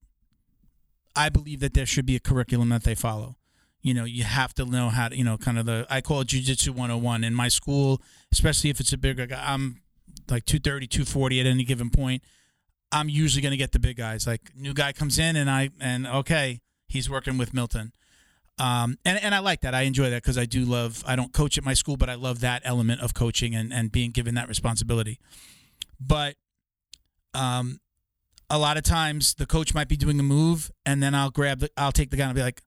I believe that there should be a curriculum that they follow. You know, you have to know how to, you know, kind of the, I call it Jiu-Jitsu 101. In my school, especially if it's a bigger guy, I'm like 230, 240 at any given point. I'm usually going to get the big guys. Like, new guy comes in and I, and okay, he's working with Milton. Um, and, and I like that. I enjoy that because I do love, I don't coach at my school, but I love that element of coaching and, and being given that responsibility. But um, a lot of times the coach might be doing a move and then I'll grab the I'll take the guy and I'll be like,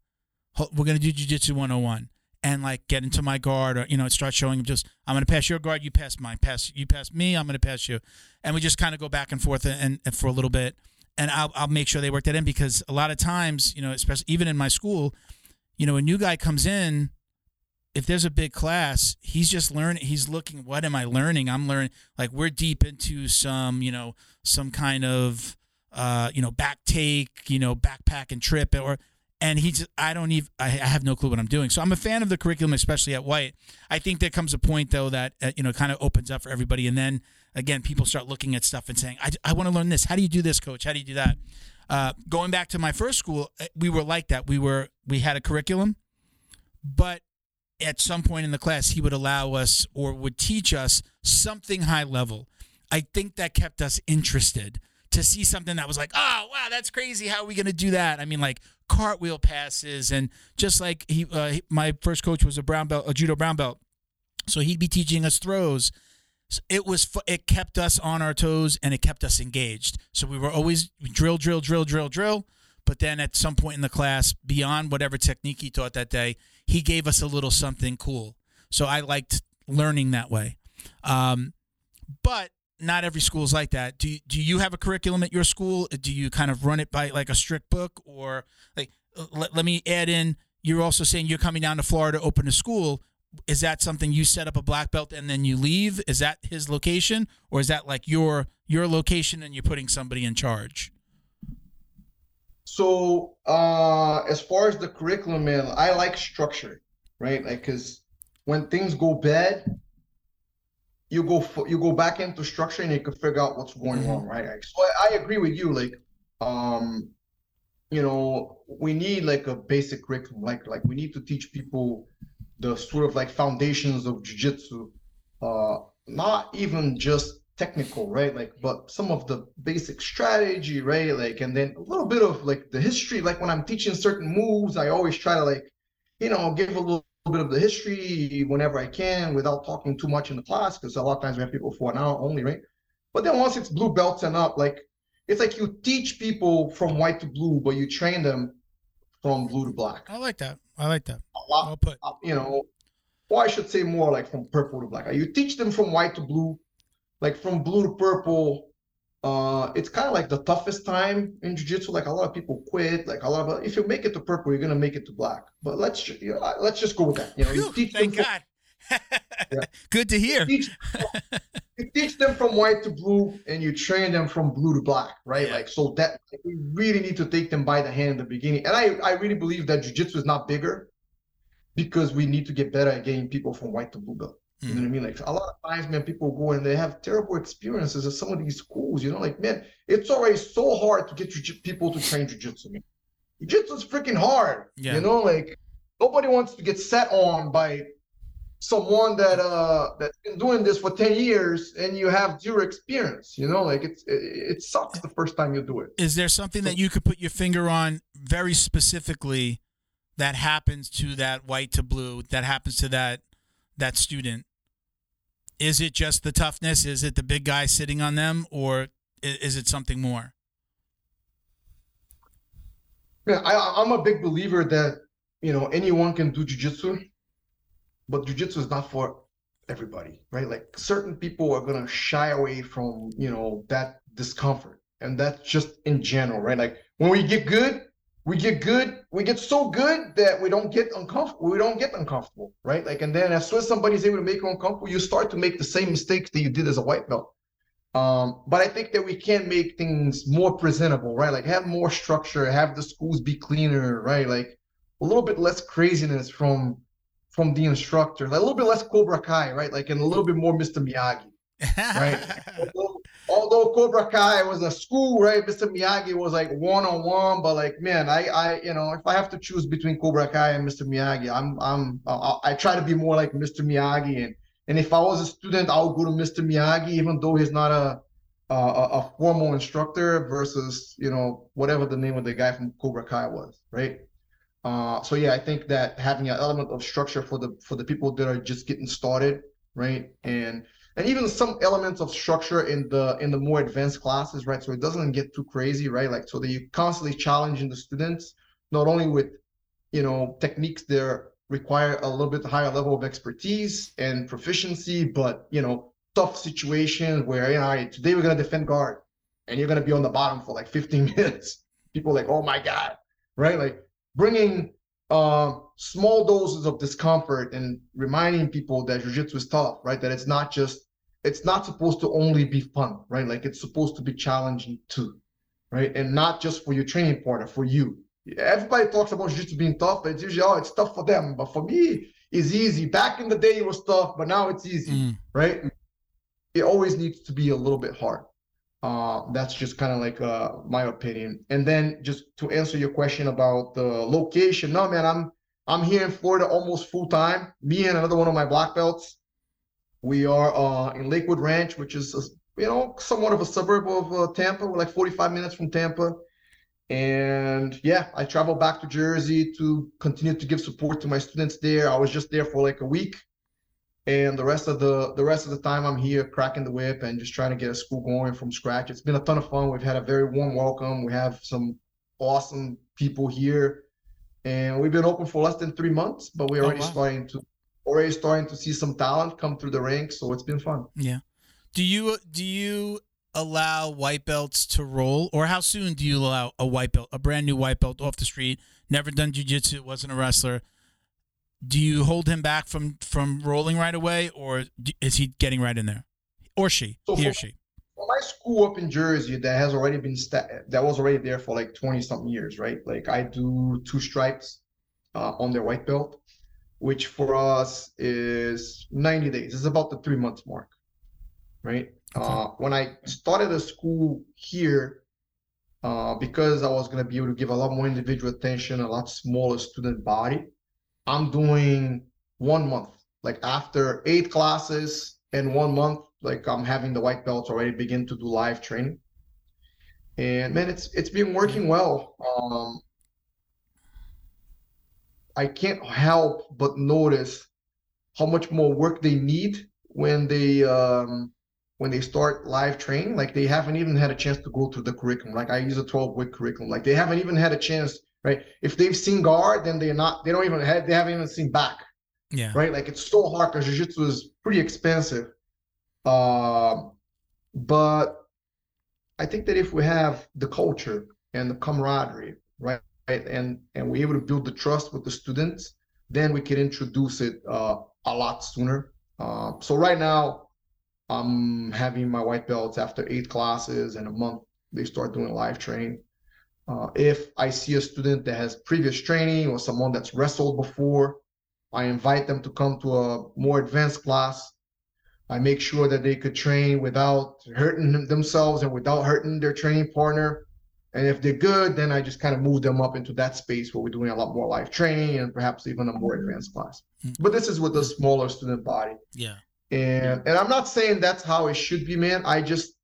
we're gonna do jujitsu 101 and like get into my guard or you know start showing him just I'm gonna pass your guard, you pass mine, pass you pass me, I'm gonna pass you, and we just kind of go back and forth and, and for a little bit, and I'll I'll make sure they work that in because a lot of times you know especially even in my school, you know a new guy comes in. If there's a big class, he's just learning. He's looking. What am I learning? I'm learning. Like we're deep into some, you know, some kind of uh, you know, back take, you know, backpack and trip, or and he just I don't even I have no clue what I'm doing. So I'm a fan of the curriculum, especially at White. I think there comes a point though that uh, you know kind of opens up for everybody, and then again people start looking at stuff and saying, I, I want to learn this. How do you do this, coach? How do you do that? Uh, going back to my first school, uh, we were like that. We were we had a curriculum, but at some point in the class, he would allow us or would teach us something high level. I think that kept us interested to see something that was like, oh wow, that's crazy. How are we going to do that? I mean, like cartwheel passes, and just like he, uh, my first coach was a brown belt, a judo brown belt, so he'd be teaching us throws. It was it kept us on our toes and it kept us engaged. So we were always drill, drill, drill, drill, drill. But then at some point in the class, beyond whatever technique he taught that day, he gave us a little something cool. So I liked learning that way. Um, but not every school is like that. Do do you have a curriculum at your school? Do you kind of run it by like a strict book, or like let, let me add in? You're also saying you're coming down to Florida to open a school. Is that something you set up a black belt and then you leave? Is that his location, or is that like your your location and you're putting somebody in charge? So uh, as far as the curriculum, man, I like structure, right? Like because when things go bad, you go you go back into structure and you can figure out what's going mm-hmm. on, right? So I, I, agree with you. Like, um, you know, we need like a basic curriculum. Like, like we need to teach people the sort of like foundations of jujitsu. Uh, not even just technical, right? Like, but some of the basic strategy, right? Like, and then a little bit of like the history. Like when I'm teaching certain moves, I always try to like, you know, give a little bit of the history whenever I can without talking too much in the class because a lot of times we have people for an hour only, right? But then once it's blue belts and up, like it's like you teach people from white to blue, but you train them from blue to black. I like that. I like that. A lot, well put. You know, or I should say more like from purple to black. You teach them from white to blue, like from blue to purple, uh, it's kind of like the toughest time in jiu-jitsu. Like a lot of people quit like a lot of if you make it to purple you're gonna make it to black. But let's you know, let's just go with that you know you teach thank god. Yeah. good to hear. You teach, you teach, them from white to blue and you train them from blue to black right? Yeah. like so that like, we really need to take them by the hand in the beginning. And i i really believe that jiu-jitsu is not bigger because we need to get better at getting people from white to blue belt you know what I mean? Like a lot of times, man, people go and they have terrible experiences at some of these schools. You know, like man, it's already so hard to get people to train jujitsu. Man. Is freaking hard. Yeah. You know, like nobody wants to get set on by someone that uh that's been doing this for 10 years and you have zero experience you know like it's it, it sucks the first time you do it is there something that you could put your finger on very specifically that happens to that white to blue that happens to that that student is it just the toughness is it the big guy sitting on them or is it something more Yeah, I, I'm a big believer that you know anyone can do jujitsu, but jujitsu is not for everybody, right? Like certain people are gonna shy away from you know that discomfort, and that's just in general, right? Like when we get good, we get good, we get so good that we don't get uncomfortable. We don't get uncomfortable, right? Like, and then as soon as somebody's able to make you uncomfortable, you start to make the same mistakes that you did as a white belt. Um, but I think that we can make things more presentable, right? Like have more structure, have the schools be cleaner, right? Like a little bit less craziness from from the instructor, like a little bit less Cobra Kai, right? Like and a little bit more Mr. Miyagi. Right. Although, Cobra Kai was a school, right? Mr. Miyagi was like one on one, but like man, I I you know if I have to choose between Cobra Kai and Mr. Miyagi, I'm I'm I, I try to be more like Mr. Miyagi and and if I was a student, I would go to Mr. Miyagi, even though he's not a a, a formal instructor versus you know whatever the name of the guy from Cobra Kai was, right? Uh, so yeah, I think that having an element of structure for the for the people that are just getting started, right, and and even some elements of structure in the in the more advanced classes, right? So it doesn't get too crazy, right? Like so that you constantly challenging the students, not only with you know techniques that require a little bit higher level of expertise and proficiency, but you know tough situations where you know right, today we're gonna defend guard, and you're gonna be on the bottom for like 15 minutes. People like, oh my god, right? Like bringing uh, small doses of discomfort and reminding people that jiu-jitsu is tough, right? That it's not just it's not supposed to only be fun, right? Like it's supposed to be challenging too, right? And not just for your training partner, for you. Everybody talks about jiu-jitsu being tough, but it's usually oh, it's tough for them. But for me, it's easy. Back in the day, it was tough, but now it's easy, Mm. right? It always needs to be a little bit hard. Uh, that's just kind of like uh, my opinion. And then just to answer your question about the location, no man, I'm I'm here in Florida almost full time. Me and another one of my black belts. We are uh, in Lakewood Ranch, which is a, you know somewhat of a suburb of uh, Tampa. We're like 45 minutes from Tampa. And yeah, I travel back to Jersey to continue to give support to my students there. I was just there for like a week and the rest of the the rest of the time I'm here cracking the whip and just trying to get a school going from scratch. It's been a ton of fun. We've had a very warm welcome. We have some awesome people here, and we've been open for less than three months, but we're Oh, already wow. starting to already starting to see some talent come through the ranks. So it's been fun. Yeah. Do you do you allow white belts to roll, or how soon do you allow a white belt, a brand new white belt off the street, never done jujitsu, wasn't a wrestler? Do you hold him back from from rolling right away, or is he getting right in there, or she, So he or she? Well, my school up in Jersey that has already been sta- that was already there for like 20 something years, right? Like I do two stripes uh, on their white belt, which for us is 90 days. It's about the three months mark, right? Okay. Uh, when I started a school here, uh, because I was going to be able to give a lot more individual attention, a lot smaller student body, I'm doing one month. Like after eight classes in one month, like I'm having the white belts already begin to do live training. And man, it's it's been working well. Um, I can't help but notice how much more work they need when they um, when they start live training. Like they haven't even had a chance to go through the curriculum. Like I use a 12 week curriculum. Like they haven't even had a chance, right? If they've seen guard, then they're not. They don't even have. They haven't even seen back Yeah. right? Like it's so hard because jiu-jitsu is pretty expensive. Um, but I think that if we have the culture and the camaraderie, right, right, and and we're able to build the trust with the students, then we can introduce it uh, a lot sooner. Uh, so right now, I'm having my white belts after eight classes and a month. They start doing live training. Uh, if I see a student that has previous training or someone that's wrestled before, I invite them to come to a more advanced class. I make sure that they could train without hurting themselves and without hurting their training partner. And if they're good, then I just kind of move them up into that space where we're doing a lot more live training and perhaps even a more advanced class. Mm. But this is with a smaller student body. Yeah. And and I'm not saying that's how it should be, man. I just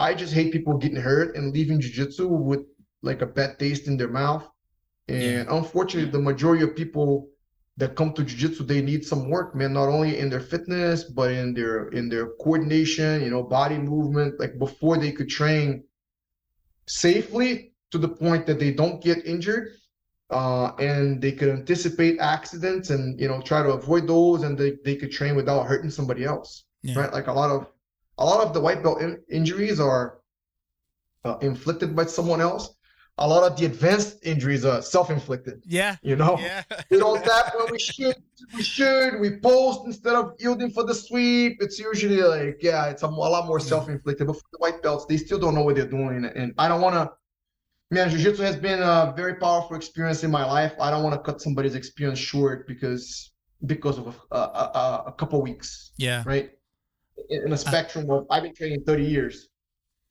I just hate people getting hurt and leaving jujitsu with like a bad taste in their mouth. And unfortunately, the majority of people that come to jiu-jitsu they need some work man not only in their fitness but in their in their coordination you know body movement like before they could train safely to the point that they don't get injured uh, and they could anticipate accidents and you know try to avoid those and they, they could train without hurting somebody else yeah. right like a lot of a lot of the white belt in- injuries are uh, inflicted by someone else a lot of the advanced injuries are self-inflicted. Yeah. You know, yeah. we don't tap when we should. We should. We post instead of yielding for the sweep. It's usually like, yeah, it's a, a lot more self-inflicted. But for the white belts, they still don't know what they're doing. And I don't want to. Man, jiu-jitsu has been a very powerful experience in my life. I don't want to cut somebody's experience short because because of a, a, a, a couple weeks. Yeah. Right. In a spectrum of I've been training 30 years.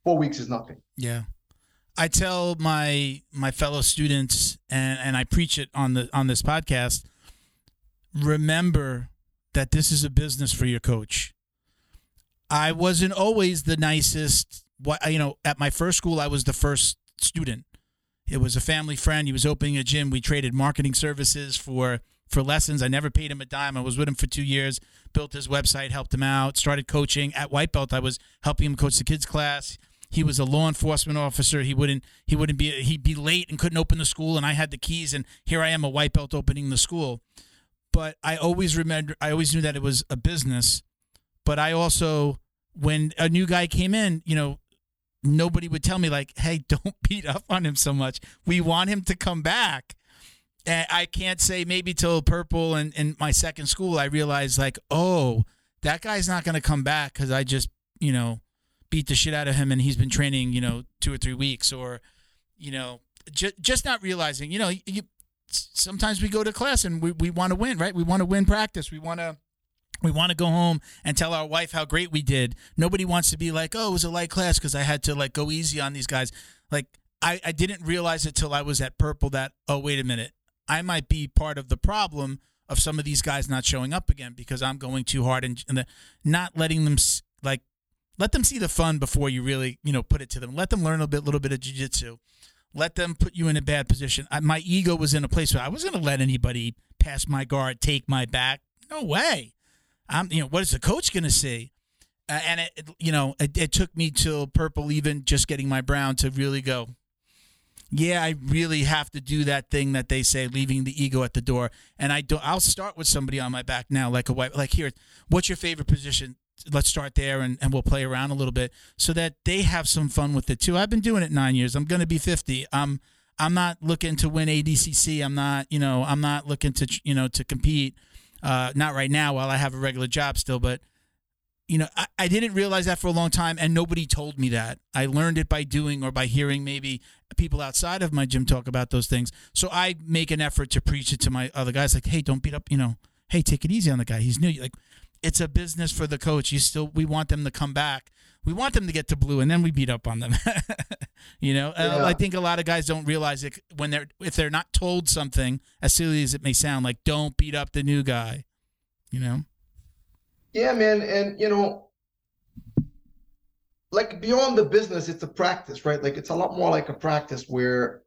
Four weeks is nothing. Yeah. I tell my my fellow students and and I preach it on the on this podcast remember that this is a business for your coach. I wasn't always the nicest what you know at my first school I was the first student. It was a family friend, he was opening a gym, we traded marketing services for for lessons. I never paid him a dime. I was with him for 2 years, built his website, helped him out, started coaching at White Belt. I was helping him coach the kids class he was a law enforcement officer. He wouldn't he wouldn't be he'd be late and couldn't open the school and I had the keys and here I am a white belt opening the school. But I always remember I always knew that it was a business. But I also when a new guy came in, you know, nobody would tell me like, "Hey, don't beat up on him so much. We want him to come back." And I can't say maybe till purple and in my second school I realized like, "Oh, that guy's not going to come back cuz I just, you know, beat the shit out of him and he's been training, you know, two or three weeks or, you know, ju- just not realizing, you know, you, sometimes we go to class and we, we want to win, right? We want to win practice. We want to, we want to go home and tell our wife how great we did. Nobody wants to be like, oh, it was a light class because I had to like go easy on these guys. Like I, I didn't realize it till I was at purple that, oh, wait a minute. I might be part of the problem of some of these guys not showing up again because I'm going too hard and, and the, not letting them like let them see the fun before you really, you know, put it to them. Let them learn a bit, little bit of jujitsu. Let them put you in a bad position. I, my ego was in a place where I wasn't going to let anybody pass my guard, take my back. No way. I'm, you know, what is the coach going to see? Uh, and it, you know, it, it took me till purple, even just getting my brown to really go. Yeah, I really have to do that thing that they say, leaving the ego at the door. And I do. I'll start with somebody on my back now, like a white. Like here, what's your favorite position? Let's start there and, and we'll play around a little bit so that they have some fun with it too. I've been doing it nine years. I'm going to be 50. I'm, I'm not looking to win ADCC. I'm not, you know, I'm not looking to, you know, to compete. Uh, not right now while I have a regular job still, but you know, I, I didn't realize that for a long time and nobody told me that. I learned it by doing or by hearing maybe people outside of my gym talk about those things. So I make an effort to preach it to my other guys like, hey, don't beat up, you know, hey, take it easy on the guy. He's new. Like it's a business for the coach. You still we want them to come back. We want them to get to blue, and then we beat up on them. you know, uh, yeah. I think a lot of guys don't realize it when they're if they're not told something, as silly as it may sound, like don't beat up the new guy. You know. Yeah, man, and you know, like beyond the business, it's a practice, right? Like it's a lot more like a practice where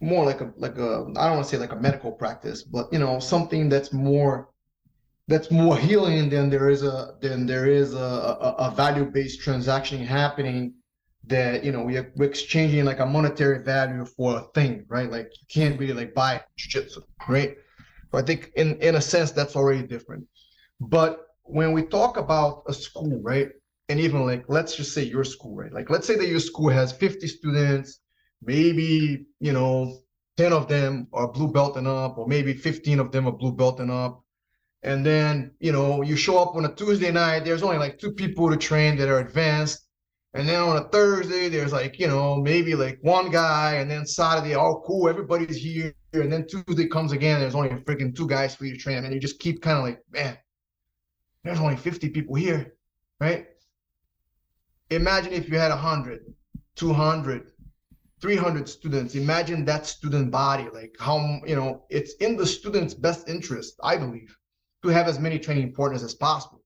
more like a like a I don't want to say like a medical practice, but you know something that's more that's more healing than there is a than there is a, a, a value based transaction happening that you know we, we're exchanging like a monetary value for a thing right? Like you can't really like buy jiu-jitsu right? So i think in in a sense that's already different. But when we talk about a school right and even like let's just say your school right? Like let's say that your school has 50 students maybe you know 10 of them are blue belting up or maybe 15 of them are blue belting up and then you know you show up on a tuesday night there's only like two people to train that are advanced. And then on a thursday there's like you know maybe like one guy. And then saturday oh cool everybody's here. And then tuesday comes again there's only freaking two guys for you to train. And you just keep kind of like man there's only 50 people here right? Imagine if you had 100 200 300 students. Imagine that student body like how you know it's in the student's best interest i believe to have as many training partners as possible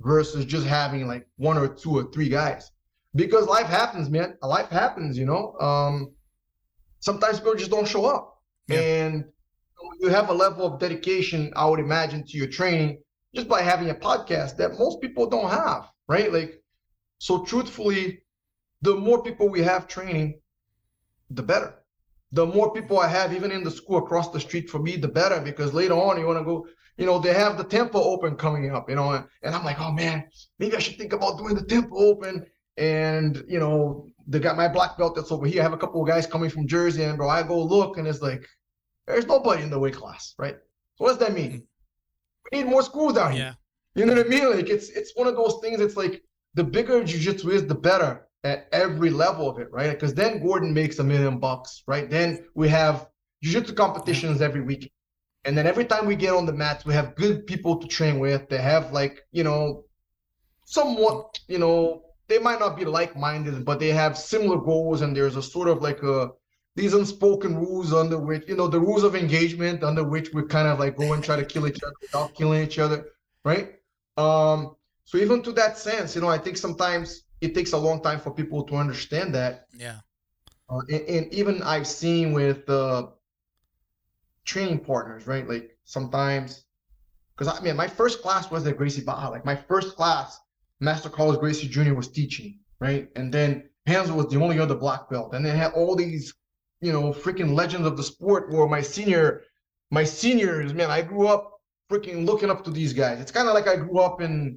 versus just having like one or two or three guys because life happens man life happens you know um sometimes people just don't show up. Yeah. And you have a level of dedication, I would imagine, to your training just by having a podcast that most people don't have, right? Like, so truthfully, the more people we have training, the better. The more people I have, even in the school across the street for me, the better. Because later on, you want to go, you know, they have the Temple Open coming up, you know, and, and I'm like, oh man, maybe I should think about doing the Temple Open. And you know, they got my black belt that's over here. I have a couple of guys coming from Jersey, and bro, I go look, and it's like, there's nobody in the weight class, right? So what does that mean? We need more schools down here. Yeah. You know what I mean? Like it's it's one of those things. It's like the bigger jujitsu is, the better at every level of it, right? Because then Gordon makes a million bucks, right? Then we have jujitsu competitions every week, and then every time we get on the mats, we have good people to train with. They have like you know, somewhat you know, they might not be like-minded, but they have similar goals, and there's a sort of like a these unspoken rules under which you know the rules of engagement under which we kind of like go and try to kill each other without killing each other, right? Um, so even to that sense, you know, I think sometimes it takes a long time for people to understand that. Yeah. Uh, and, and even I've seen with uh, training partners, right? Like sometimes, because I mean, my first class was at Gracie Barra. Like my first class, Master Carlos Gracie Jr. was teaching, right? And then Renzo was the only other black belt. And they had all these, you know, freaking legends of the sport. Where my senior, my seniors, man, I grew up freaking looking up to these guys. It's kind of like I grew up in,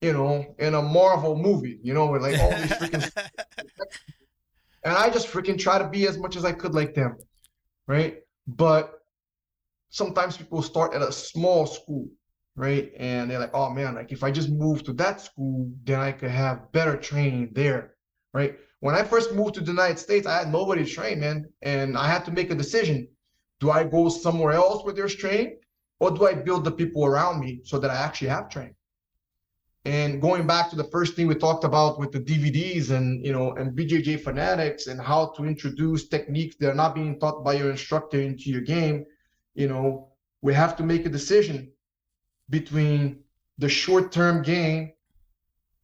you know, in a Marvel movie, you know, with like all these freaking and I just freaking try to be as much as I could like them, right? But sometimes people start at a small school, right? And they're like, oh man, like if I just move to that school, then I could have better training there, right? When I first moved to the United States, I had nobody to train, man, and I had to make a decision: do I go somewhere else where there's training, or do I build the people around me so that I actually have training? And going back to the first thing we talked about with the DVDs and you know and BJJ fanatics and how to introduce techniques that are not being taught by your instructor into your game, you know, we have to make a decision between the short-term gain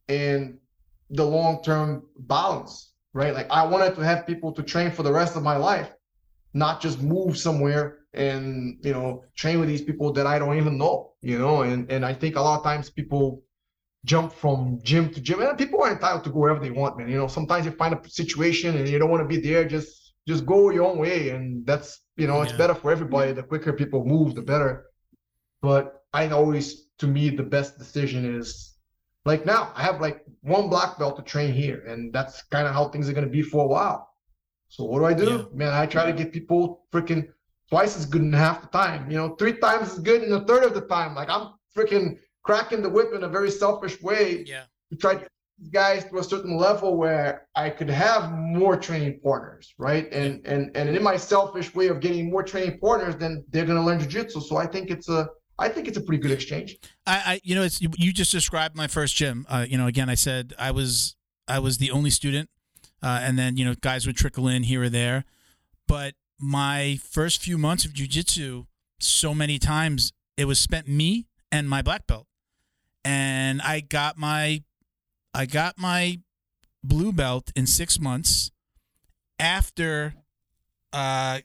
and the long-term balance, right? Like I wanted to have people to train for the rest of my life, not just move somewhere and you know train with these people that I don't even know, you know. And and I think a lot of times people jump from gym to gym, and people are entitled to go wherever they want, man. You know, sometimes you find a situation and you don't want to be there, just just go your own way, and that's you know it's better for everybody. The quicker people move, the better. But I always, to me, the best decision is like now. I have like one black belt to train here, and that's kind of how things are gonna be for a while. So what do I do, Yeah. man? I try to get people freaking twice as good in half the time. You know, three times as good in a third of the time. Like I'm freaking cracking the whip in a very selfish way Yeah. to try to guys to a certain level where I could have more training partners, right? And and and in my selfish way of getting more training partners, then they're gonna learn jujitsu. So I think it's a I think it's a pretty good exchange. I, I you know, it's you, you just described my first gym. Uh, you know, again, I said I was I was the only student, uh, and then you know, guys would trickle in here or there. But my first few months of jujitsu, so many times it was spent me and my black belt, and I got my I got my blue belt in six months after uh,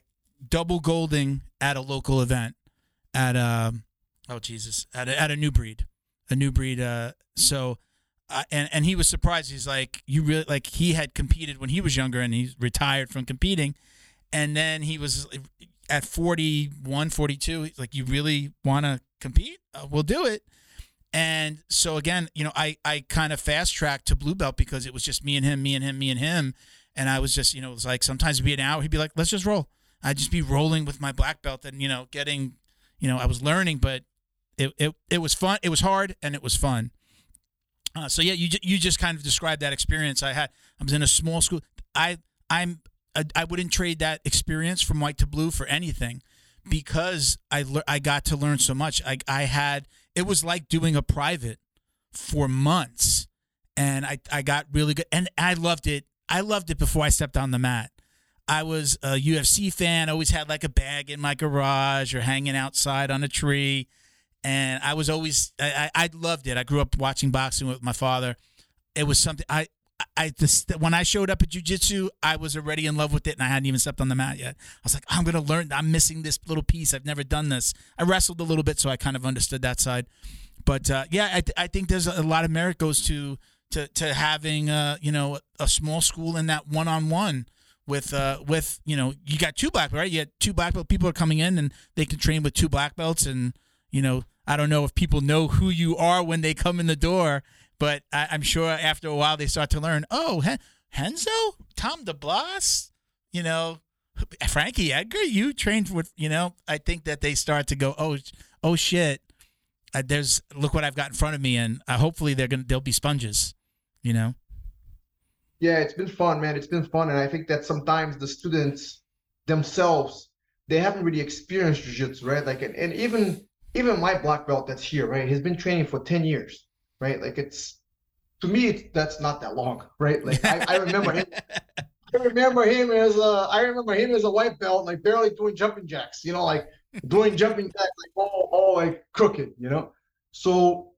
double golding at a local event at um oh Jesus at a, at a new breed a new breed uh so uh, and and he was surprised. He's like you really like he had competed when he was younger and he retired from competing. And then he was at 41 42 he's like you really want to compete? Uh, we'll do it and so again you know i i kind of fast tracked to blue belt because it was just me and him me and him me and him and i was just you know it was like sometimes it'd be an hour he'd be like let's just roll i'd just be rolling with my black belt and you know getting you know i was learning but it, it, it was fun it was hard and it was fun uh, so yeah, you you just kind of described that experience I had. I was in a small school. I I'm I, I wouldn't trade that experience from white to blue for anything because I lear- I got to learn so much. I I had it was like doing a private for months, and I I got really good and I loved it. I loved it before I stepped on the mat. I was a UFC fan. Always had like a bag in my garage or hanging outside on a tree and I was always I, I I loved it. I grew up watching boxing with my father. It was something I I just when I showed up at jujitsu, I was already in love with it, and I hadn't even stepped on the mat yet. I was like, I'm gonna learn. I'm missing this little piece. I've never done this. I wrestled a little bit, so I kind of understood that side. But uh, yeah, I, th- I think there's a lot of merit goes to to to having uh, you know a small school and that one on one with uh with you know you got two black right you got two black belt people are coming in and they can train with two black belts and you know I don't know if people know who you are when they come in the door but I, am sure after a while they start to learn oh Hen- Renzo Tom DeBlass you know Frankie Edgar you trained with you know I think that they start to go oh oh shit uh, there's look what I've got in front of me and uh, hopefully they're gonna they'll be sponges you know yeah, it's been fun, man. It's been fun, and I think that sometimes the students themselves they haven't really experienced jiu-jitsu, right? Like, and, and even even my black belt that's here, right? He's been training for ten years, right? Like, it's to me, it's, that's not that long, right? Like, I, I remember him. I remember him as a, I remember him as a white belt, like barely doing jumping jacks, you know, like doing jumping jacks, like all, all like crooked, you know. So,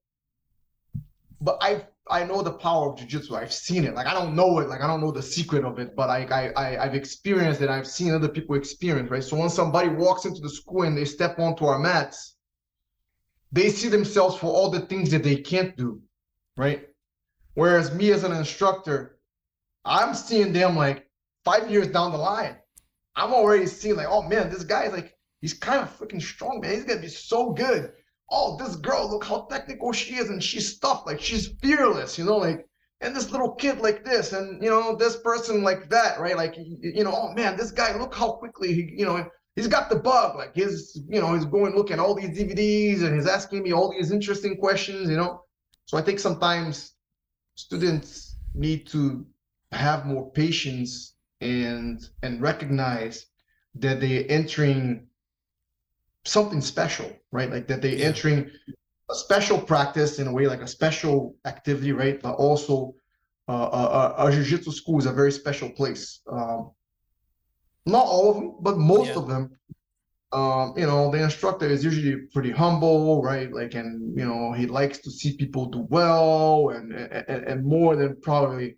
but I I know the power of jujitsu. I've seen it. Like I don't know it. Like I don't know the secret of it, but I, I I have experienced it. I've seen other people experience. Right. So when somebody walks into the school and they step onto our mats, they see themselves for all the things that they can't do. Right. Whereas me as an instructor, I'm seeing them like five years down the line. I'm already seeing like, oh man, this guy's like he's kind of freaking strong, man. He's gonna be so good oh, this girl, look how technical she is, and she's tough, like she's fearless, you know, like, and this little kid like this, and you know, this person like that, right? Like, you know, oh man, this guy, look how quickly he, you know, he's got the bug. Like, he's, you know, he's going looking all these DVDs, and he's asking me all these interesting questions, you know. So I think sometimes students need to have more patience and and recognize that they're entering something special, right? Like that they're entering a special practice in a way, like a special activity, right? But also, uh, uh, uh, a jiu-jitsu school is a very special place. Um, not all of them, but most yeah. of them. Um, you know, the instructor is usually pretty humble, right? Like, and you know, he likes to see people do well, and and, and more than probably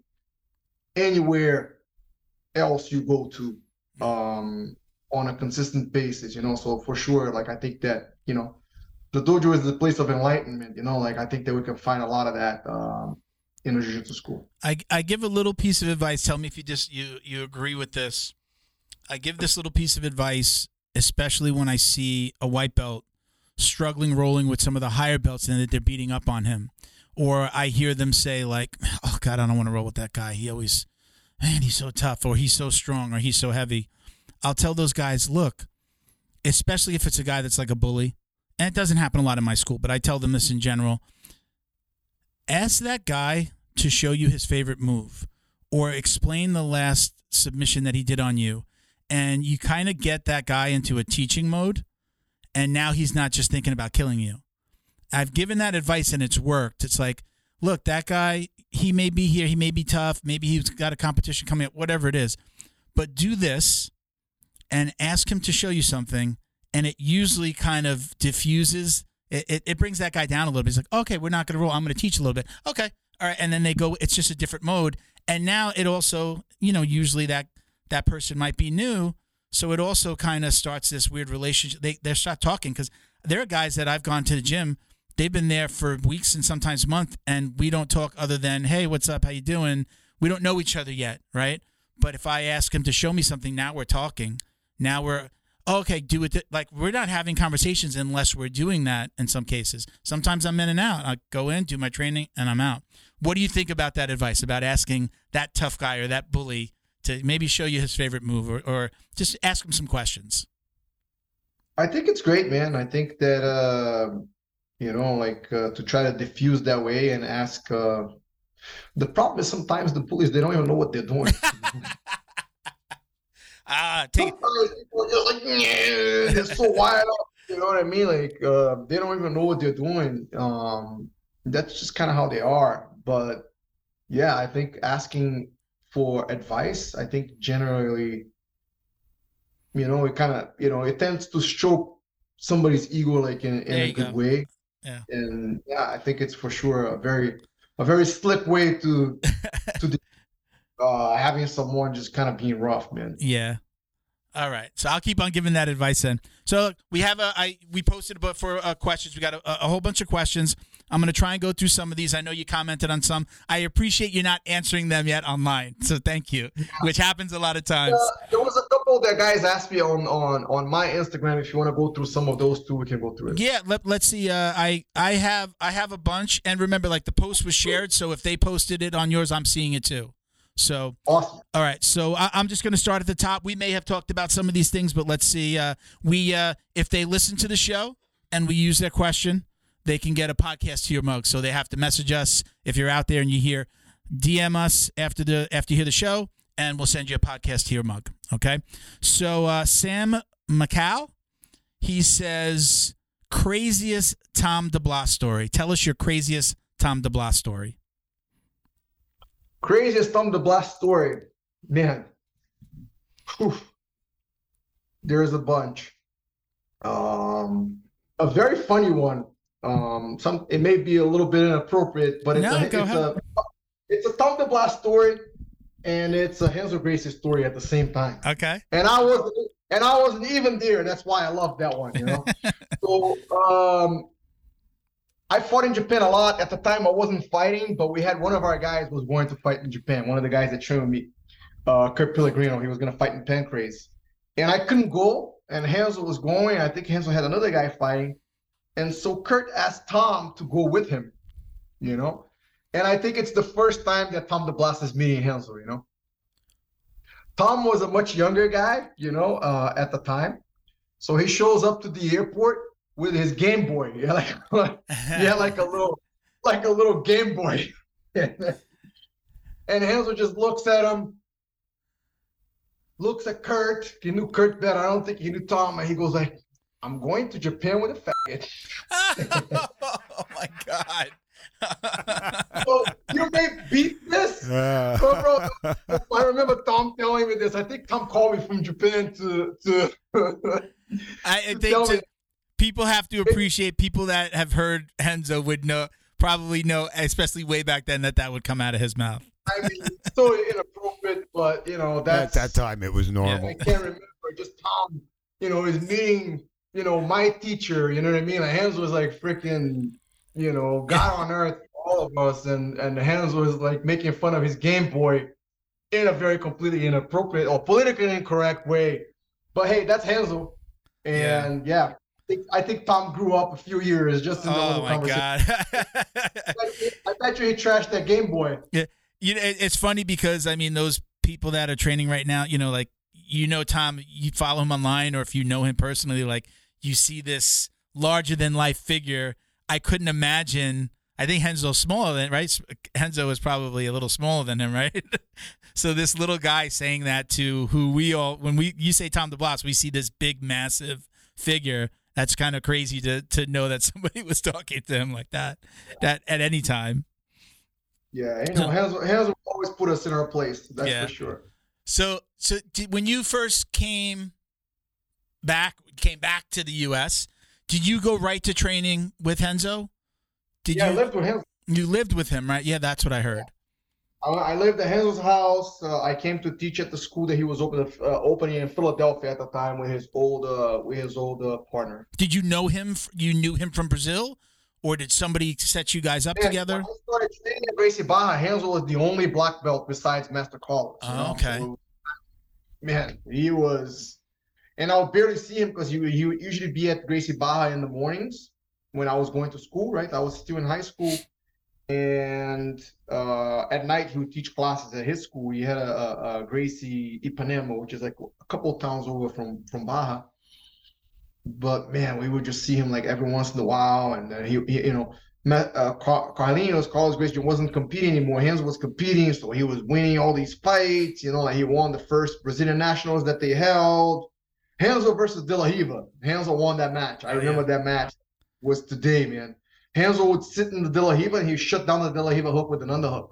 anywhere else you go to. Um, on a consistent basis, you know. So for sure, like I think that you know, the dojo is the place of enlightenment. You know, like I think that we can find a lot of that um, in a jiu-jitsu school. I I give a little piece of advice. Tell me if you just you you agree with this. I give this little piece of advice, especially when I see a white belt struggling rolling with some of the higher belts and that they're beating up on him. Or I hear them say like, "Oh God, I don't want to roll with that guy. He always, man, he's so tough, or he's so strong, or he's so heavy." I'll tell those guys, look, especially if it's a guy that's like a bully, and it doesn't happen a lot in my school, but I tell them this in general. Ask that guy to show you his favorite move or explain the last submission that he did on you. And you kind of get that guy into a teaching mode. And now he's not just thinking about killing you. I've given that advice and it's worked. It's like, look, that guy, he may be here, he may be tough, maybe he's got a competition coming up, whatever it is. But do this and ask him to show you something, and it usually kind of diffuses. It, it, it brings that guy down a little bit. He's like, okay, we're not going to roll. I'm going to teach a little bit. Okay, all right, and then they go. It's just a different mode, and now it also, you know, usually that that person might be new, so it also kind of starts this weird relationship. They they start talking because there are guys that I've gone to the gym. They've been there for weeks and sometimes month, and we don't talk other than, "Hey, what's up? How you doing?" We don't know each other yet, right? But if I ask him to show me something, now we're talking. Now we're oh, okay, do it like we're not having conversations unless we're doing that in some cases. Sometimes I'm in and out. I go in, do my training, and I'm out. What do you think about that advice about asking that tough guy or that bully to maybe show you his favorite move or, or just ask him some questions? I think it's great, man. I think that uh, you know, like uh, to try to diffuse that way and ask. Uh, the problem is sometimes the police, they don't even know what they're doing. Ah, take like, they're so wild up. You know what I mean? Like uh, they don't even know what they're doing. Um, that's just kind of how they are. But yeah, I think asking for advice, I think generally, you know, it kind of, you know, it tends to stroke somebody's ego like in, in a good go. way. Yeah. And yeah, I think it's for sure a very a very slick way to to uh, having someone just kind of being rough, man. Yeah. All right. So I'll keep on giving that advice then. So we have a I we posted about for uh, questions. We got a, a whole bunch of questions. I'm going to try and go through some of these. I know you commented on some. I appreciate you not answering them yet online. So thank you, which happens a lot of times. Uh, there was a couple that guys asked me on on on my Instagram. If you want to go through some of those too, we can go through it. Yeah, let, let's see. Uh, I I have I have a bunch, and remember, like the post was shared, so if they posted it on yours, I'm seeing it too. So Awesome. All right, so I, I'm just going to start at the top. We may have talked about some of these things, but let's see. Uh, we uh, if they listen to the show and we use their question, they can get a podcast to your mug. So they have to message us if you're out there and you hear, DM us after the after you hear the show, and we'll send you a podcast to your mug. Okay. So uh, Sam Macau, he says craziest Tom DeBlass story. Tell us your craziest Tom DeBlass story. Craziest Tom DeBlass story, man. Whew. There's a bunch. Um, a very funny one. Um, some it may be a little bit inappropriate, but it's No, a it's ahead. a it's a Tom DeBlass story, and it's a Renzo Gracie story at the same time. Okay. and I wasn't and I wasn't even there. That's why I love that one, you know. so um I fought in Japan a lot. At the time I wasn't fighting, but we had one of our guys was going to fight in Japan. One of the guys that trained with me, uh Kurt Pellegrino, he was gonna fight in Pancrase. And I couldn't go, and Renzo was going. I think Renzo had another guy fighting. And so Kurt asked Tom to go with him, you know. And I think it's the first time that Tom DeBlass is meeting Renzo, you know. Tom was a much younger guy, you know, uh, at the time. So he shows up to the airport with his Game Boy. Yeah, like, like yeah, like a little, like a little Game Boy. and Renzo just looks at him, looks at Kurt. He knew Kurt better. I don't think he knew Tom. And he goes like, "I'm going to Japan with a faggot." oh my god. so you may beat this. Uh, Bro, bro, I remember Tom telling me this. I think Tom called me from Japan to to. I, to think to, people have to appreciate people that have heard Renzo would know probably know, especially way back then, that that would come out of his mouth. I mean, it's so inappropriate, but you know that at that time, it was normal. I can't remember. Just Tom, you know, is meeting, you know, my teacher. You know what I mean? Like Hans was like freaking, you know, God on earth, all of us, and and Hans was like making fun of his Game Boy in a very completely inappropriate or politically incorrect way. But hey, that's Renzo, and yeah. I think, I think Tom grew up a few years just in the Oh my conversation. god. I bet you he trashed that Game Boy. Yeah, you know, it's funny because I mean, those people that are training right now, you know, like you know Tom, you follow him online, or if you know him personally, like you see this larger than life figure. I couldn't imagine. I think Renzo's smaller than right. Renzo is probably a little smaller than him, right? so this little guy saying that to who we all, when we you say Tom DeBlass, we see this big, massive figure. That's kind of crazy to to know that somebody was talking to him like that, that at any time. Yeah, you know, Renzo always put us in our place. That's Yeah. for sure. So, so did, when you first came back, came back to the U.S., did you go right to training with Renzo? Did yeah, you? I lived with him. you lived with him, right? Yeah, that's what I heard. I, I lived at Renzo's house. Uh, I came to teach at the school that he was open, uh, opening in Philadelphia at the time with his old uh, with his old uh, partner. Did you know him? You knew him from Brazil, or did somebody set you guys up Man, together? I started training at Gracie Barra, Renzo was the only black belt besides Master Carlos. Oh, okay. So, man, he was, and I would barely see him because he he would usually be at Gracie Barra in the mornings when I was going to school. Right, I was still in high school, and uh, at night he would teach classes at his school. He had a, a, Gracie Ipanema, which is like a couple towns over from from Barra. But man, we would just see him like every once in a while, and then he, he you know, uh, Car- Carlinhos, Carlos Gracie wasn't competing anymore. Hans was competing, so he was winning all these fights. You know, like he won the first Brazilian nationals that they held. Renzo versus De La Riva. Renzo won that match. I Oh, remember that match was today, man. Renzo would sit in the De La Riva and he shut down the De La Riva hook with an underhook.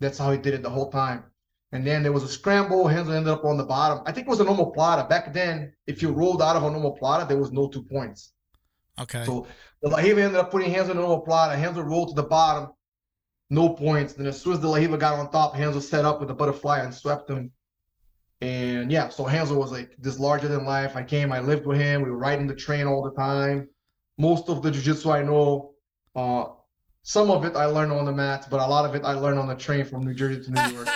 That's how he did it the whole time. And then there was a scramble. Renzo ended up on the bottom. I think it was an omoplata. Back then, if you rolled out of an omoplata, there was no two points. Okay. So the La Riva ended up putting Renzo in a normal plata. Renzo rolled to the bottom, no points. Then as soon as De La Riva got on top, Renzo set up with a butterfly and swept him. And yeah, so Renzo was like this larger than life. I came, I lived with him. We were riding the train all the time. Most of the jiu-jitsu I know, uh, some of it I learned on the mats, but a lot of it I learned on the train from New Jersey to New York.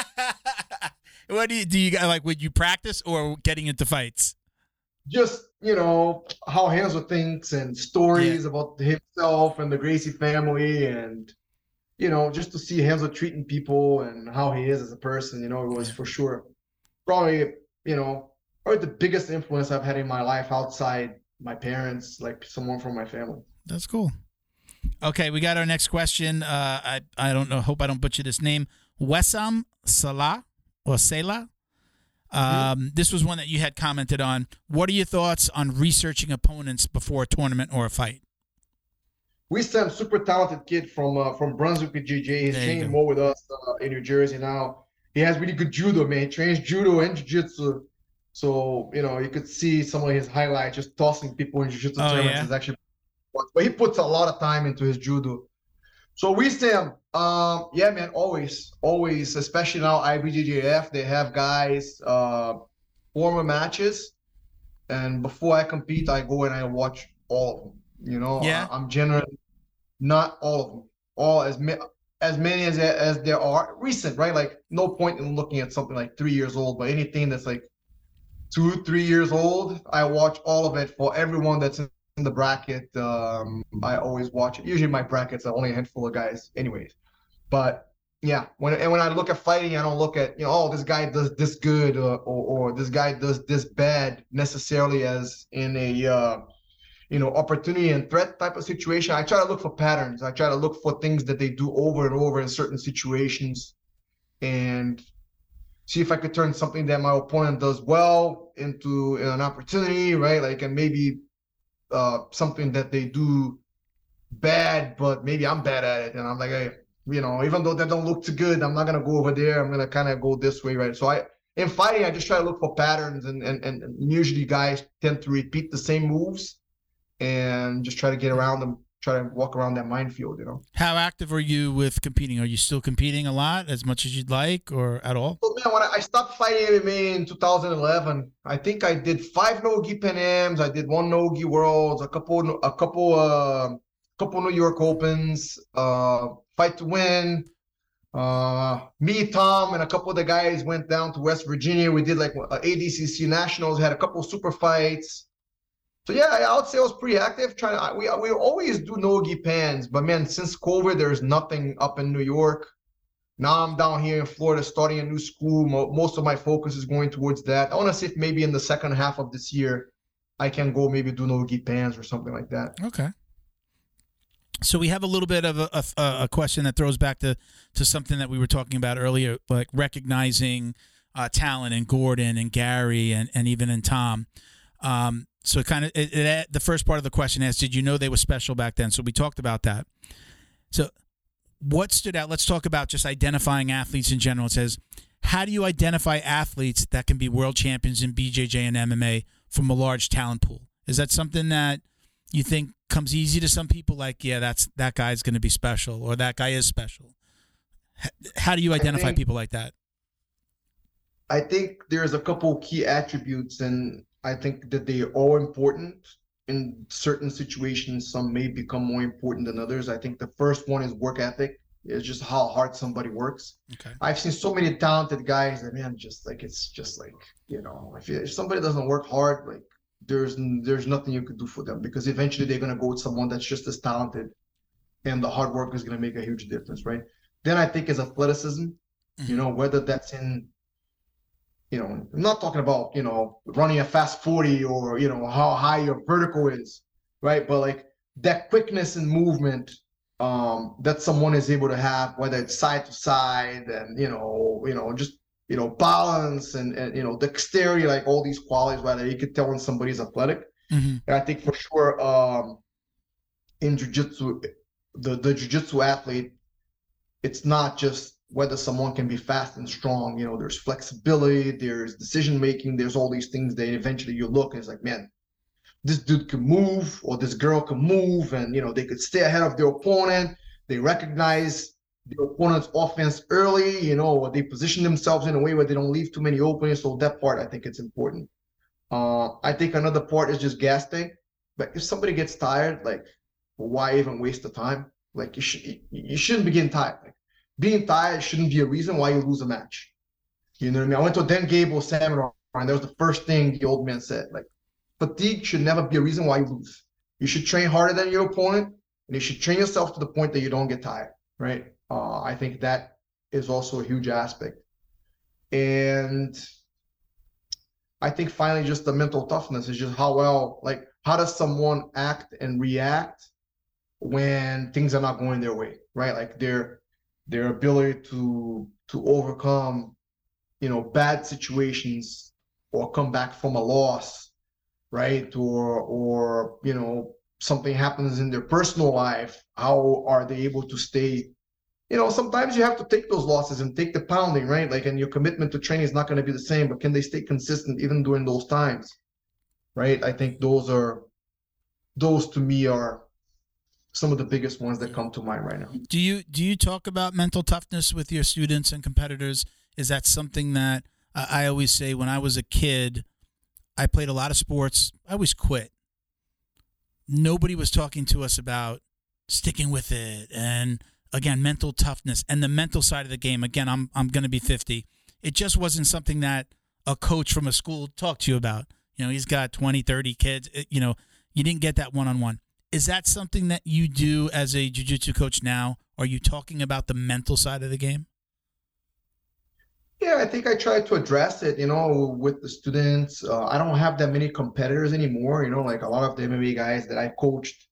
what do you do? You like? Would you practice or getting into fights? Just you know how Renzo thinks and stories yeah. about himself and the Gracie family, and you know just to see Renzo treating people and how he is as a person. You know, it was for sure probably you know probably the biggest influence I've had in my life outside my parents, like someone from my family. That's cool. Okay, we got our next question. Uh, I I don't know. Hope I don't butcher this name. Wessam Salah or Selah. Um, mm-hmm. This was one that you had commented on. What are your thoughts on researching opponents before a tournament or a fight? We sent super talented kid from uh, from Brunswick GJ. He's training more with us uh, in New Jersey now. He has really good judo, man. He trains judo and jiu-jitsu. So, you know, you could see some of his highlights just tossing people in jiu-jitsu oh, tournaments yeah? is actually but he puts a lot of time into his judo. So we Sam, um, yeah, man, always, always, especially now IBJJF, they have guys uh former matches. And before I compete, I go and I watch all of them. You know, yeah. I, am generally not all of them, all as many as many as as there are recent, right? Like no point in looking at something like three years old, but anything that's like two, three years old, I watch all of it for everyone that's in the bracket. Um, I always watch it. Usually my brackets are only a handful of guys, anyways. But yeah, when and when I look at fighting, I don't look at you know, oh, this guy does this good or or, or this guy does this bad necessarily as in a uh, you know opportunity and threat type of situation. I try to look for patterns. I try to look for things that they do over and over in certain situations, and see if I could turn something that my opponent does well into an opportunity, right? Like, and maybe uh, something that they do bad, but maybe I'm bad at it, and I'm like, hey, you know, even though that don't look too good, I'm not gonna go over there. I'm gonna kind of go this way, right? So I, in fighting, I just try to look for patterns, and and and usually guys tend to repeat the same moves, and just try to get around them try to walk around that minefield, you know. How active are you with competing? Are you still competing a lot, as much as you'd like, or at all? Well, man, when I stopped fighting MMA in 2011, I think I did five Nogi Pan Ams, I did one Nogi Worlds, a couple, a couple, uh, couple New York Opens, uh, Fight to Win. Uh, me, Tom, and a couple of the guys went down to West Virginia. We did like uh, ADCC Nationals, had a couple super fights. So yeah, I would say I was pretty active. Trying to, we we always do nogi pans, but man, since COVID, there's nothing up in New York. Now I'm down here in Florida, starting a new school. Most of my focus is going towards that. I want to see if maybe in the second half of this year, I can go maybe do nogi pans or something like that. Okay. So we have a little bit of a, a, a, question that throws back to, to something that we were talking about earlier, like recognizing uh, talent in Gordon and Gary and, and even in Tom. Um, so kind of it, it, the first part of the question is, did you know they were special back then? So we talked about that. So what stood out? Let's talk about just identifying athletes in general. It says, how do you identify athletes that can be world champions in BJJ and MMA from a large talent pool? Is that something that you think comes easy to some people? Like, yeah, that's that guy's going to be special, or that guy is special. How do you identify think, people like that? I think there's a couple key attributes, and I think that they are all important. In certain situations, some may become more important than others. I think the first one is work ethic. It's just how hard somebody works. Okay. I've seen so many talented guys that man, just like it's just like you know, if, if somebody doesn't work hard, like there's there's nothing you could do for them because eventually they're gonna go with someone that's just as talented, and the hard work is gonna make a huge difference, right? Then I think is athleticism. Mm-hmm. You know, whether that's in you know, I'm not talking about, you know, running a fast 40 or, you know, how high your vertical is, right? But like that quickness and movement um, that someone is able to have, whether it's side to side and, you know, you know, just, you know, balance and, and you know, dexterity, like all these qualities, whether you could tell when somebody's athletic. Mm-hmm. And I think for sure um, in jujitsu, the, the jujitsu athlete, it's not just whether someone can be fast and strong. You know, there's flexibility, there's decision making, there's all these things that eventually you look and it's like, man, this dude can move or this girl can move and you know they could stay ahead of their opponent. They recognize the opponent's offense early, you know, or they position themselves in a way where they don't leave too many openings. So that part, I think it's important. Uh, I think another part is just gas. But if somebody gets tired, like, why even waste the time? Like, you should you shouldn't be getting tired. Being tired shouldn't be a reason why you lose a match. You know what I mean? I went to a Dan Gable seminar, and that was the first thing the old man said. Like, fatigue should never be a reason why you lose. You should train harder than your opponent, and you should train yourself to the point that you don't get tired. Right? Uh, I think that is also a huge aspect. And I think finally, just the mental toughness is just how well, like, how does someone act and react when things are not going their way, right? Like their their ability to to overcome, you know, bad situations or come back from a loss, right? Or or you know something happens in their personal life, how are they able to stay you know, sometimes you have to take those losses and take the pounding, right? Like, and your commitment to training is not going to be the same, but can they stay consistent even during those times, right? I think those are, those to me are some of the biggest ones that come to mind right now. Do you do you talk about mental toughness with your students and competitors? Is that something that uh, I always say when I was a kid, I played a lot of sports. I always quit. Nobody was talking to us about sticking with it and again mental toughness and the mental side of the game again i'm i'm going to be 50 it just wasn't something that a coach from a school talked to you about you know he's got 20 30 kids it, you know you didn't get that one-on-one is that something that you do as a jiu-jitsu coach now are you talking about the mental side of the game yeah i think i try to address it you know with the students uh, i don't have that many competitors anymore you know like a lot of the mma guys that i coached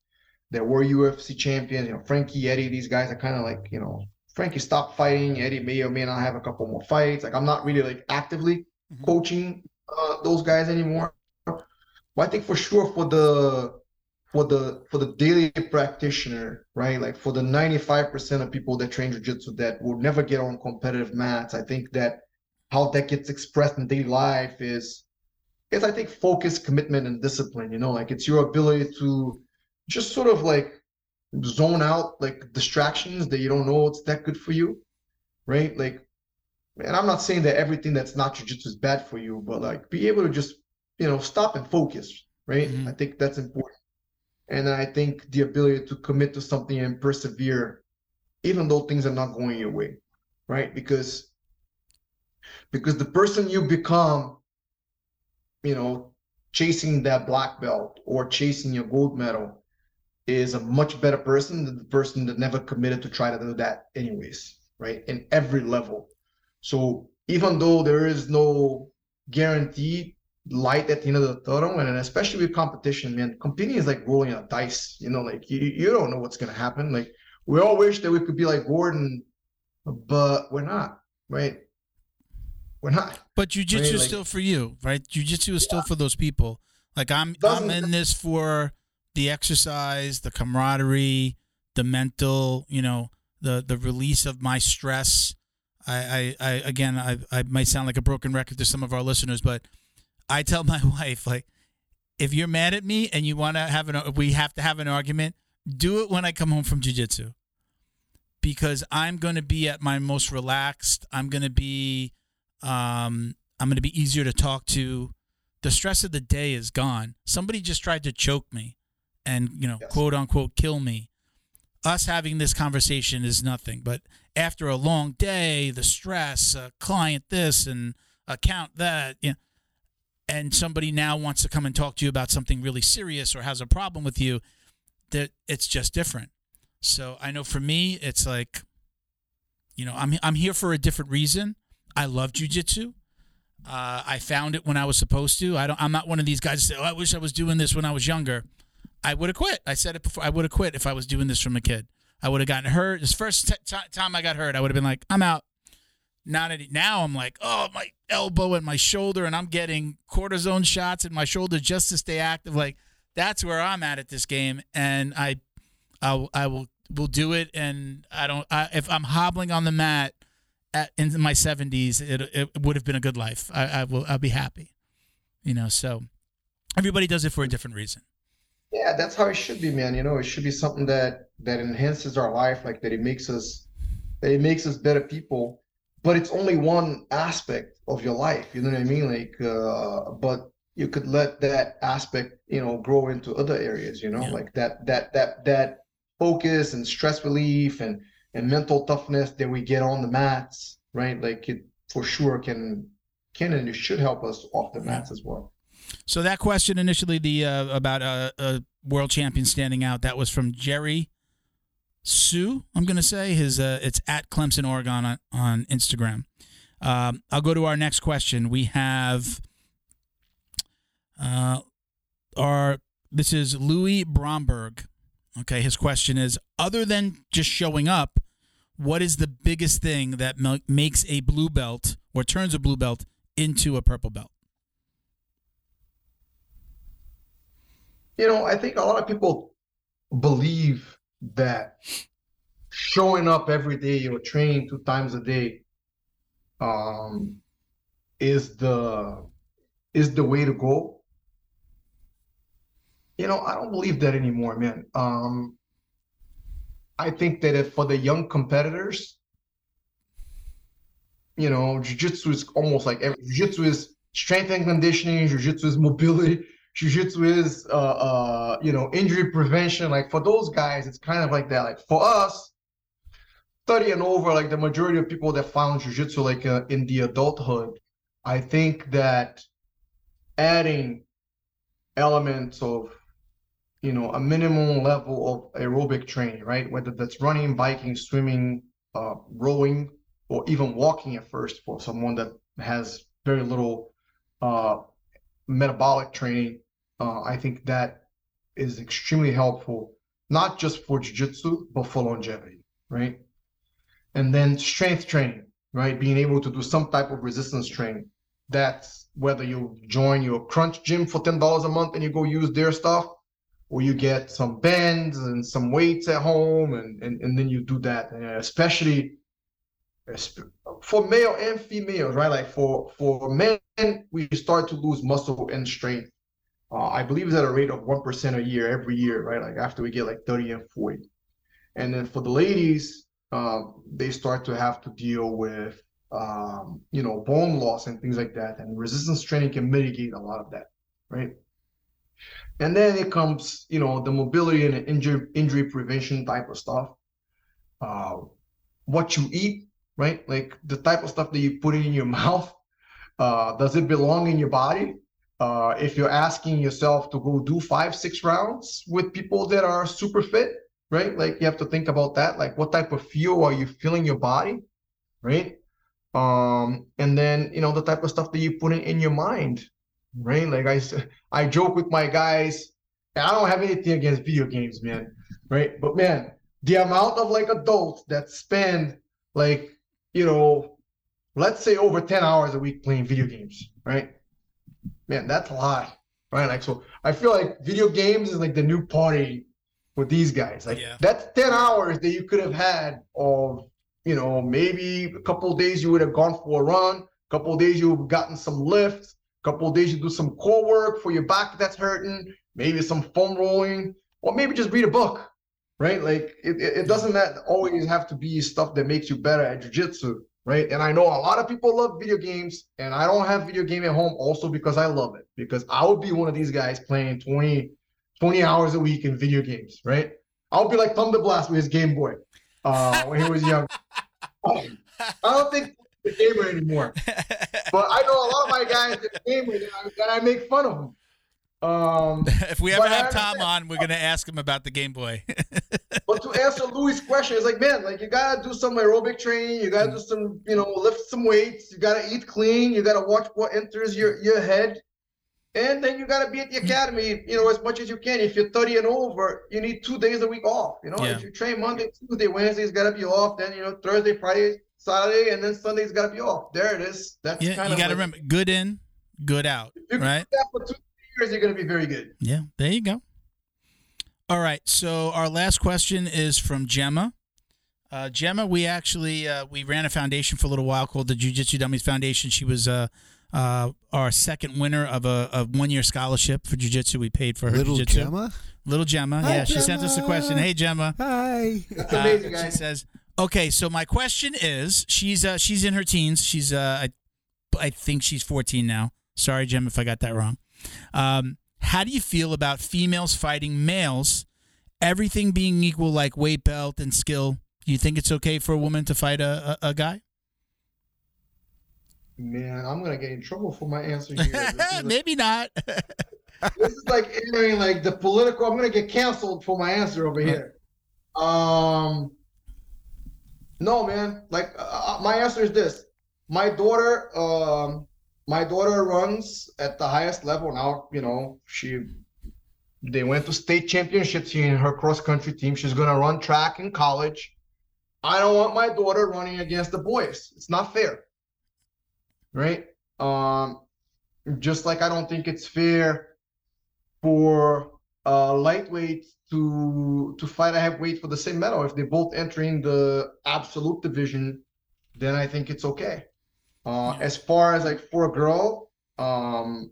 that were UFC champions. You know, Frankie, Eddie, these guys are kind of like, you know, Frankie stopped fighting. Eddie may or may not have a couple more fights. Like I'm not really like actively mm-hmm. coaching uh, those guys anymore. But I think for sure for the for the for the daily practitioner, right? Like for the 95% of people that train jiu-jitsu that will never get on competitive mats, I think that how that gets expressed in daily life is is I think focus, commitment, and discipline. You know, like it's your ability to just sort of like zone out like distractions that you don't know it's that good for you, right? Like, and I'm not saying that everything that's not jujitsu is bad for you, but like be able to just you know stop and focus, right? Mm-hmm. I think that's important. And I think the ability to commit to something and persevere, even though things are not going your way, right? Because because the person you become, you know, chasing that black belt or chasing your gold medal is a much better person than the person that never committed to try to do that anyways, right? In every level. So even though there is no guaranteed light at the end of the tunnel, and especially with competition, man, competing is like rolling a dice. You know, like you, you don't know what's gonna happen. Like we all wish that we could be like Gordon, but we're not, right? We're not. But jujitsu right? is like, still for you, right? Jujitsu is yeah. still for those people. Like I'm, Doesn't, I'm in this for the exercise, the camaraderie, the mental, you know, the the release of my stress. I, I, I again, I, I might sound like a broken record to some of our listeners, but I tell my wife like, if you're mad at me and you want to have an, we have to have an argument. Do it when I come home from jujitsu, because I'm going to be at my most relaxed. I'm going to be, um, I'm going to be easier to talk to. The stress of the day is gone. Somebody just tried to choke me and you know yes. quote unquote kill me us having this conversation is nothing but after a long day the stress a client this and account that you know, and somebody now wants to come and talk to you about something really serious or has a problem with you that it's just different so i know for me it's like you know i'm, I'm here for a different reason i love jujitsu uh, I found it when I was supposed to. I don't. I'm not one of these guys. That say, oh, I wish I was doing this when I was younger. I would have quit. I said it before. I would have quit if I was doing this from a kid. I would have gotten hurt. This first t- t- time I got hurt, I would have been like, I'm out. Not any. Now I'm like, oh, my elbow and my shoulder, and I'm getting cortisone shots in my shoulder just to stay active. Like that's where I'm at at this game, and I, I, I will will do it. And I don't. I, if I'm hobbling on the mat at, in my 70s, it it would have been a good life. I, I will. I'll be happy. You know. So everybody does it for a different reason yeah that's how it should be man you know it should be something that that enhances our life like that it makes us It makes us better people, but it's only one aspect of your life. You know what I mean? Like, uh, but you could let that aspect, you know, grow into other areas. You know, Yeah. like that that that that focus and stress relief and and mental toughness that we get on the mats, right? Like it for sure can can and it should help us off the mats as well. So that question initially, the uh, about a, a world champion standing out, that was from Jerry Sue. I'm going to say his. Uh, it's at Clemson, Oregon on, on Instagram. Um, I'll go to our next question. We have uh, our. This is Louis Bromberg. Okay, his question is: Other than just showing up, what is the biggest thing that ma- makes a blue belt or turns a blue belt into a purple belt? You know, I think a lot of people believe that showing up every day or training two times a day um, is the is the way to go. You know, I don't believe that anymore, man. Um, I think that if for the young competitors, you know, jiu-jitsu is almost like jiu-jitsu is strength and conditioning, jiu-jitsu is mobility, jiu-jitsu is uh, uh, you know, injury prevention. Like for those guys, it's kind of like that. Like for us, 30 and over, like the majority of people that found jiu-jitsu like uh, in the adulthood, I think that adding elements of you know a minimum level of aerobic training right whether that's running biking swimming uh, rowing or even walking at first for someone that has very little uh, metabolic training uh, i think that is extremely helpful not just for jiu-jitsu but for longevity right? And then strength training right? Being able to do some type of resistance training. That's whether you join your crunch gym for $10 a month and you go use their stuff or you get some bands and some weights at home and, and, and then you do that. And especially for male and females right? Like for for men we start to lose muscle and strength uh, i believe it's at a rate of 1% a year every year right like after we get like 30 and 40 and then for the ladies um, they start to have to deal with um, you know bone loss and things like that and resistance training can mitigate a lot of that right and then it comes, you know, the mobility and injury injury prevention type of stuff. Uh, what you eat, right? Like the type of stuff that you put in your mouth. Uh, does it belong in your body? Uh, if you're asking yourself to go do five, six rounds with people that are super fit, right? Like you have to think about that. Like what type of fuel are you filling your body, right? Um, and then you know the type of stuff that you put in, in your mind, right? Like I, I joke with my guys, I don't have anything against video games, man, right? But man, the amount of like adults that spend like, you know, let's say over 10 hours a week playing video games, right? Man, that's a lot, right? Like, so I feel like video games is like the new party with these guys. Like, Yeah. that's 10 hours that you could have had of, you know, maybe a couple of days you would have gone for a run, a couple of days you've gotten some lifts, a couple of days you do some core work for your back that's hurting, maybe some foam rolling, or maybe just read a book, right? Like it, it, it doesn't that always have to be stuff that makes you better at jujitsu, right? And I know a lot of people love video games, and I don't have video game at home also because I love it. Because I would be one of these guys playing 20, 20 hours a week in video games, right? I'll be like Tom DeBlass with his Game Boy uh, when he was young. I don't think he's a gamer anymore. But I know a lot of my guys that game with it, and I make fun of them. Um, if we ever have Tom on, we're gonna ask him about the Game Boy. but to answer Louis' question, it's like, man, like you gotta do some aerobic training, you gotta do some, you know, lift some weights, you gotta eat clean, you gotta watch what enters your your head, and then you gotta be at the academy, you know, as much as you can. If you're 30 and over, you need two days a week off. You know, Yeah. if you train Monday, Tuesday, Wednesday's gotta be off. Then you know, Thursday, Friday, Saturday, and then Sunday's gotta be off. There it is. That's yeah, you of got to like- remember, good in, good out, right? Do that for two years, you're gonna be very good. Yeah, there you go. All right, so our last question is from Gemma. Uh, Gemma, we actually uh, we ran a foundation for a little while called the Jiu Jitsu Dummies Foundation. She was uh, uh, our second winner of a, a one year scholarship for Jiu Jitsu. We paid for her Little Jiu Jitsu. Gemma? Little Gemma, Hi, yeah. She sent us a question. Hey, Gemma. Hi. That's Uh, amazing, she says, Okay, so my question is, she's uh, she's in her teens. She's uh, I, I think she's 14 now. Sorry, Jim, if I got that wrong. Um, how do you feel about females fighting males? Everything being equal, like weight belt and skill. You think it's okay for a woman to fight a, a, a guy? Man, I'm gonna get in trouble for my answer here. Maybe not. this is like entering like the political. I'm gonna get canceled for my answer over here. Um, no, man. Like uh, my answer is this: my daughter, um, my daughter runs at the highest level now. You know, she they went to state championships in her cross country team. She's gonna run track in college. I don't want my daughter running against the boys. It's not fair, right? Um, just like I don't think it's fair for uh, lightweight to to fight a heavyweight for the same medal. If they're both entering the absolute division, then I think it's okay. Uh. As far as like for a girl, um,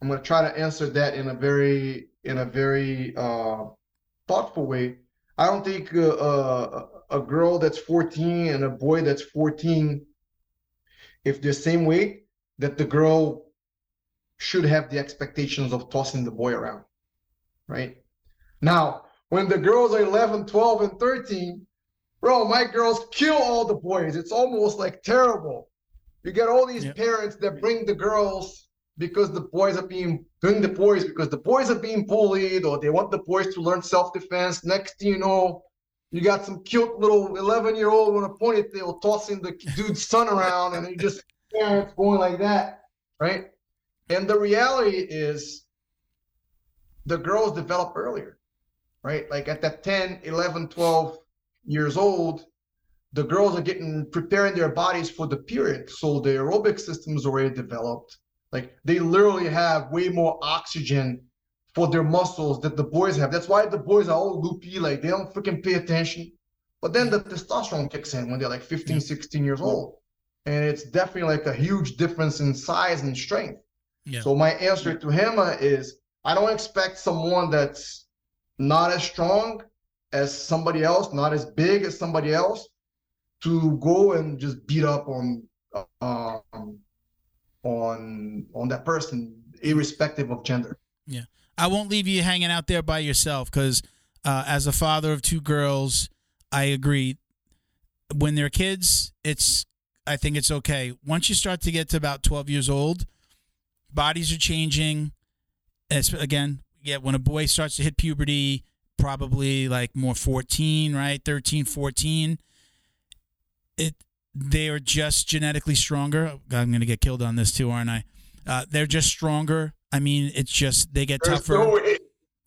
I'm gonna try to answer that in a very in a very uh, thoughtful way. I don't think uh, uh, a girl that's 14 and a boy that's 14, if they're same weight, that the girl should have the expectations of tossing the boy around, right? Now, when the girls are 11, 12, and 13, bro, my girls kill all the boys. It's almost like terrible. You get all these Yep. parents that bring the girls because the boys are being bring the boys because the boys are being bullied or they want the boys to learn self-defense. Next thing you know, you got some cute little 11 year old with a ponytail tossing the dude's son around and you just parents going like that, right? And the reality is the girls develop earlier, right? Like at that 10, 11, 12 years old, the girls are getting preparing their bodies for the period. So the aerobic system is already developed. Like they literally have way more oxygen for their muscles that the boys have. That's why the boys are all loopy, like they don't freaking pay attention. But then the testosterone kicks in when they're like 15, 16 years old. And it's definitely like a huge difference in size and strength. Yeah. So my answer to him uh, is I don't expect someone that's not as strong as somebody else, not as big as somebody else, to go and just beat up on um, on on that person, irrespective of gender. Yeah, I won't leave you hanging out there by yourself because, uh, as a father of two girls, I agree. When they're kids, it's I think it's okay. Once you start to get to about twelve years old, bodies are changing. As again, yeah, when a boy starts to hit puberty, probably like more 14, right? 13, 14. It they are just genetically stronger. I'm going to get killed on this too, aren't I? Uh, they're just stronger. I mean, it's just they get There's tougher. no way.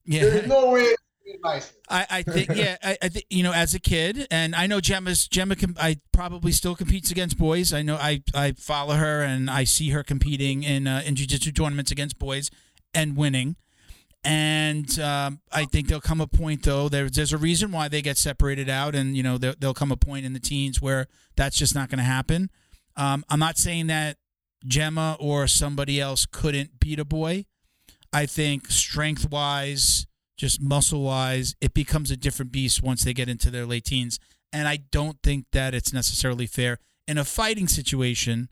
yeah. There's no way. Nice. I, I think yeah I, I think you know as a kid and I know Gemma's Gemma com- I probably still competes against boys I know I, I follow her and I see her competing in uh, in jiu-jitsu tournaments against boys and winning and um, I think there'll come a point though there, there's a reason why they get separated out and you know there, there'll come a point in the teens where that's just not going to happen um, I'm not saying that Gemma or somebody else couldn't beat a boy I think strength wise just muscle wise, it becomes a different beast once they get into their late teens. And I don't think that it's necessarily fair in a fighting situation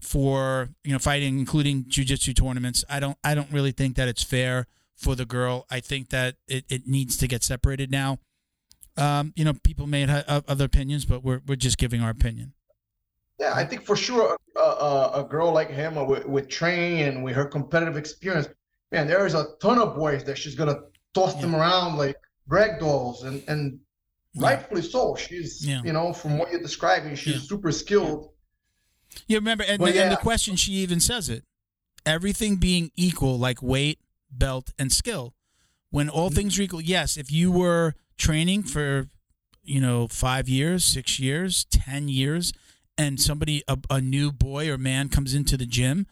for you know fighting, including jujitsu tournaments. I don't I don't really think that it's fair for the girl. I think that it, it needs to get separated now. Um, you know, people may have other opinions, but we're we're just giving our opinion. Yeah, I think for sure a, a, a girl like him uh, with, with training and with her competitive experience, man, there is a ton of boys that she's gonna toss them around like rag dolls, and and Yeah. rightfully so. She's Yeah. you know from what you're describing, she's Yeah. super skilled. You remember, and, Well, and the question she even says it: everything being equal, like weight, belt, and skill. When all things are equal, yes. If you were training for, you know, five years, six years, ten years, and somebody, a, a new boy or man comes into the gym,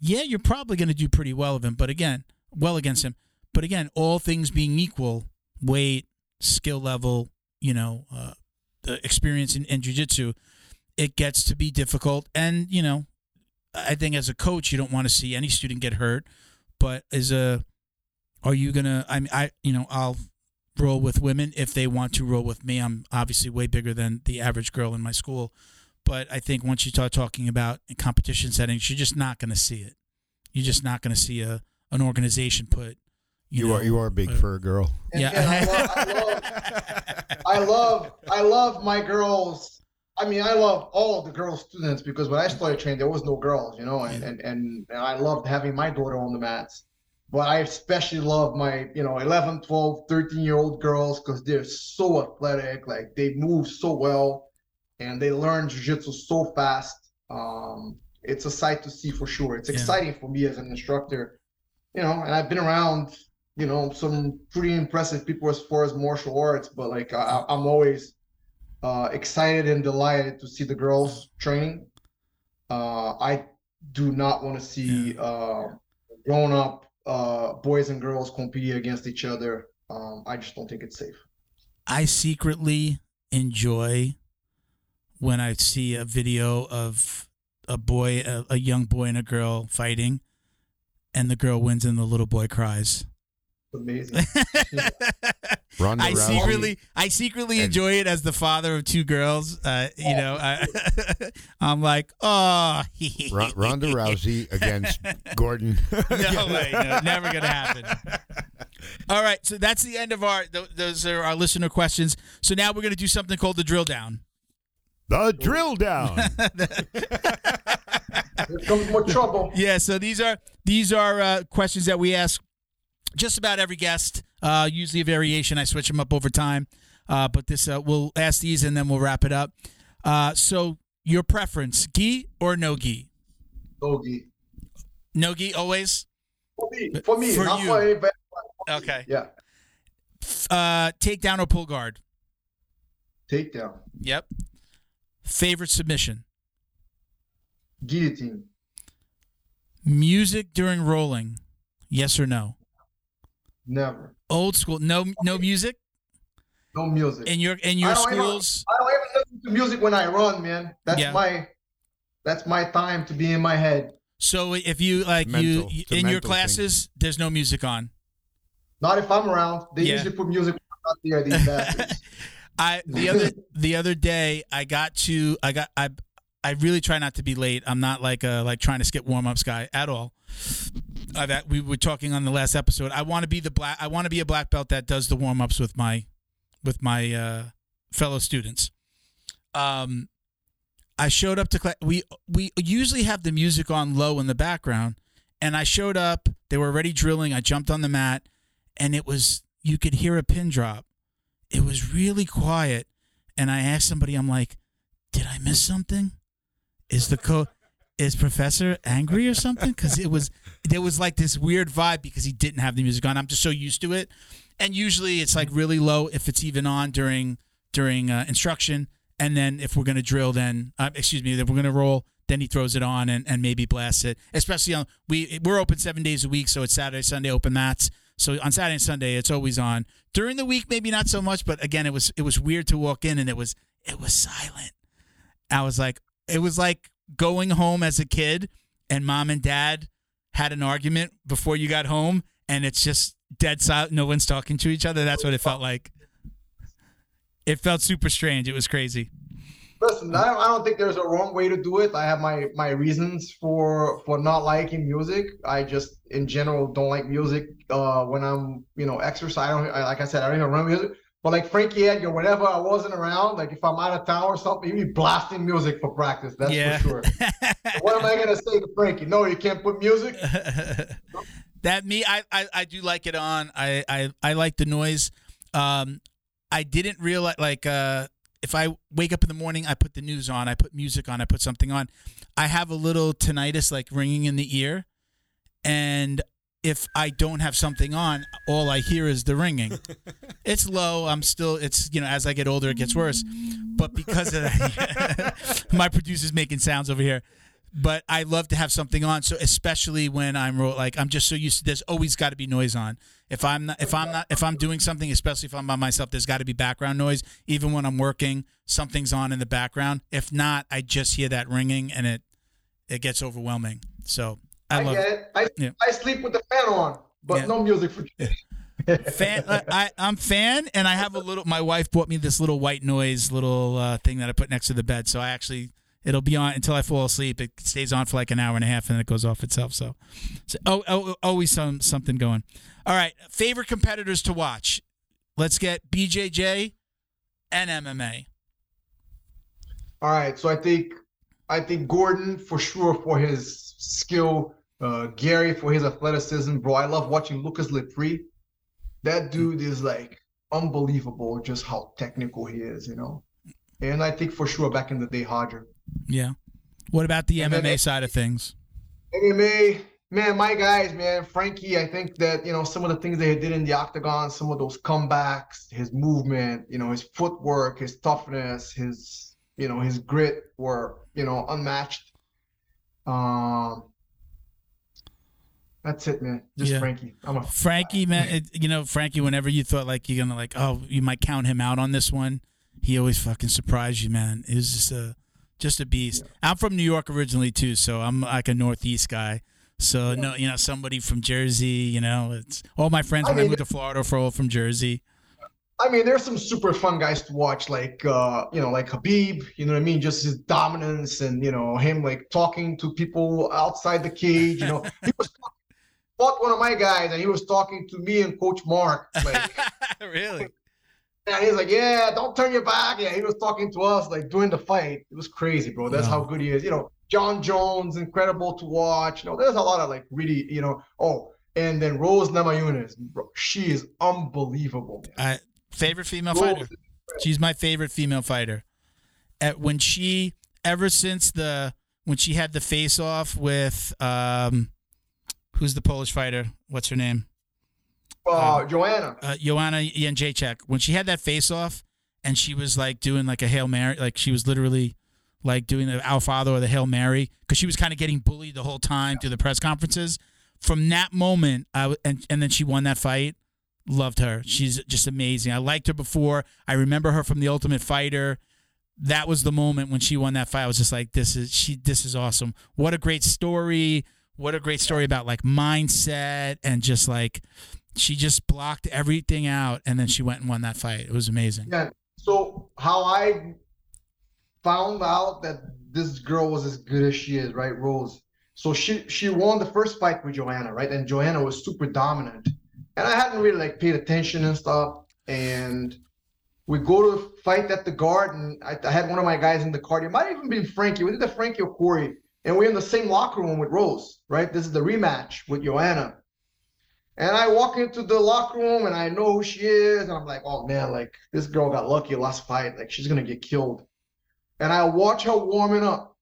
yeah, you're probably going to do pretty well of him. But again, well against him. But again, all things being equal, weight, skill level, you know, uh, experience in, in jujitsu, it gets to be difficult. And, you know, I think as a coach, you don't want to see any student get hurt. But as a, are you going to, I mean, I, you know, I'll roll with women if they want to roll with me. I'm obviously way bigger than the average girl in my school, but I think once you start talking about in competition settings, you're just not going to see it. You're just not going to see a an organization put. You, You, know, are you are big uh, a girl. And, Yeah. and I, love, I love I love I love my girls. I mean, I love all the girl students because when I started training, there was no girls, you know, and, and, and, and I loved having my daughter on the mats. But I especially love my, you know, 11, 12, 13 year old girls because they're so athletic. Like they move so well and they learn jujitsu so fast. Um, it's a sight to see for sure. It's Yeah. exciting for me as an instructor, you know, and I've been around you know some pretty impressive people as far as martial arts but like I, i'm always uh, excited and delighted to see the girls training uh, i do not want to see uh, grown up uh, boys and girls competing against each other um, i just don't think it's safe I secretly enjoy when I see a video of a boy, a, a young boy and a girl fighting, and the girl wins and the little boy cries. It's amazing Ronda I Rousey. secretly, I secretly And- enjoy it as the father of two girls. Uh, you know, I, I'm like, oh, Ron- Ronda Rousey against Gordon. no way, no, never gonna happen. All right, so that's the end of our. Th- those are our listener questions. So now we're gonna do something called the drill down. The drill down. here comes more trouble Yeah, so these are these are uh, questions that we ask just about every guest. Uh, usually a variation. I switch them up over time, uh, but this uh, we'll ask these and then we'll wrap it up. Uh, so your preference, gi or no gi? Doggy. No gi always. for me for me For you. for anybody Okay. yeah Uh, takedown or pull guard? takedown Yep. Favorite submission? guillotine Music during rolling? Yes or no? Never Old school? No, no music no music in your in your I don't even- schools. I don't even listen to music when I run, man. That's Yeah. my that's my time to be in my head. So if you like Mental. you in your mental thing. classes, there's no music on. Not if I'm around. They Yeah. usually put music when I'm not there, these. I the other the other day I got to I got I I really try not to be late. I'm not like a like trying to skip warm ups guy at all. Uh, that we were talking on the last episode. I want to be the black. I want to be a black belt that does the warm ups with my with my uh, fellow students. Um, I showed up to class. We we usually have the music on low in the background, and I showed up. They were already drilling. I jumped on the mat, and it was you could hear a pin drop. It was really quiet, and I asked somebody. I'm like, "Did I miss something? Is the co is Professor angry or something?" Because it was there was like this weird vibe because he didn't have the music on. I'm just so used to it, and usually it's like really low if it's even on during during uh, instruction, and then if we're gonna drill, then uh, excuse me, if we're gonna roll, then he throws it on and, and maybe blasts it. Especially on we we're open seven days a week, so it's Saturday, Sunday open mats. So on Saturday and Sunday, it's always on. During the week, maybe not so much, but again, it was it was weird to walk in and it was it was silent. I was like, it was like going home as a kid and mom and dad had an argument before you got home and it's just dead silent. No one's talking to each other. That's what it felt like. It felt super strange. It was crazy. Listen, I don't, think there's a wrong way to do it. I have my my reasons for for not liking music. I just in general don't like music uh, when I'm you know I, like I said I don't even run music. But like Frankie Edgar, whenever I wasn't around, like if I'm out of town or something, he'd be blasting music for practice. That's Yeah. for sure. what am I gonna say to Frankie? No, you can't put music. that me, I, I I do like it on. I I, I like the noise. Um, I didn't realize like uh, if I wake up in the morning, I put the news on. I put music on. I put something on. I have a little tinnitus, like ringing in the ear, and if I don't have something on, all I hear is the ringing. it's low. I'm still. It's you know as I get older, it gets worse. But because of that, my producer's making sounds over here but I love to have something on. So especially when I'm like I'm just so used to there's always got to be noise on. If I'm not if I'm not if I'm doing something, especially if I'm by myself, there's got to be background noise. Even when I'm working, something's on in the background. If not, I just hear that ringing and it it gets overwhelming. So I, I, love get it. I Yeah. I sleep with the fan on, but Yeah. no music for. fan. I, I'm fan, and I have a little. My wife bought me this little white noise little uh, thing that I put next to the bed. So I actually it'll be on until I fall asleep. It stays on for like an hour and a half, and then it goes off itself. So, so oh, oh, always some something going. All right, favorite competitors to watch. Let's get BJJ and MMA. All right, so I think I think Gordon for sure for his skill, uh, Gary for his athleticism, bro. I love watching Lucas Lepri. That dude is like unbelievable, just how technical he is, you know. And I think for sure back in the day, Roger. Yeah. What about the And MMA then- side of things? MMA, man, my guys, man, Frankie. I think that you know some of the things that he did in the octagon, some of those comebacks, his movement, you know, his footwork, his toughness, his you know his grit were you know unmatched. Um, that's it, man. Just Yeah. Frankie. I'm a Frankie, man, it, you know Frankie. Whenever you thought like you're gonna like, oh, you might count him out on this one, he always fucking surprised you, man. It was just a just a beast. I'm from New York originally too, so I'm like a Northeast guy. So no, you know somebody from Jersey. You know, it's all my friends I when I moved to Florida for all from Jersey. I mean, there's some super fun guys to watch, like uh, you know, like Khabib. You know what I mean? Just his dominance and you know him like talking to people outside the cage. You know, he was fought one of my guys, and he was talking to me and Coach Mark. Like, really? and he's like, "Yeah, don't turn your back." Yeah, he was talking to us like during the fight. It was crazy, bro. That's how good he is. You know, Jon Jones, incredible to watch. You know, there's a lot of like really, you know. Oh, and then Rose Namajunas, bro, she is unbelievable. man. I, favorite female Rose fighter. She's my favorite female fighter. At when she ever since the when she had the face off with um who's the Polish fighter? What's her name? Uh, Joanna. Uh Joanna Jędrzejczyk. When she had that face off and she was like doing like a Hail Mary like she was literally like doing the Our Father or the Hail Mary because she was kind of getting bullied the whole time through the press conferences. From that moment, I w- and and then she won that fight. Loved her. She's just amazing. I liked her before. I remember her from the Ultimate Fighter. That was the moment when she won that fight. I was just like, this is she. This is awesome. What a great story. What a great story about like mindset and just like she just blocked everything out and then she went and won that fight. It was amazing. Yeah. So how I found out that this girl was as good as she is, right, Rose. So she she won the first fight with Joanna, right? And Joanna was super dominant. And I hadn't really like paid attention and stuff. And we go to fight at the garden. I, I had one of my guys in the card. It might even been Frankie. We did the Frankie or Corey. And we're in the same locker room with Rose, right? This is the rematch with Joanna. And I walk into the locker room and I know who she is. And I'm like, oh man, like this girl got lucky last fight. Like she's gonna get killed. And I watch her warming up.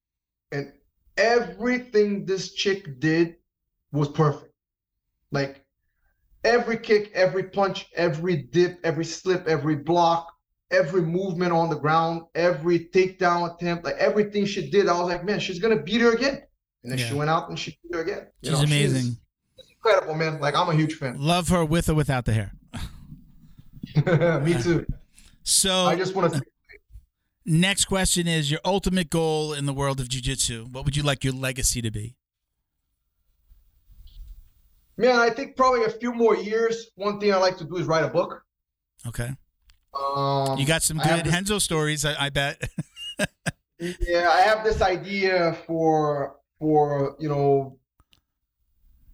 And everything this chick did was perfect. Like every kick, every punch, every dip, every slip, every block, every movement on the ground, every takedown attempt, like everything she did, I was like, man, she's gonna beat her again. And then she went out and she beat her again. You She's know, amazing. incredible, man. Like I'm a huge fan. Love her with or without the hair. Me too. So I just want to. next question is your ultimate goal in the world of jiu-jitsu. What would you like your legacy to be? Man, I think probably a few more years. One thing I like to do is write a book. Okay. Um, You got some good this- Renzo stories, I, I bet. yeah, I have this idea for for you know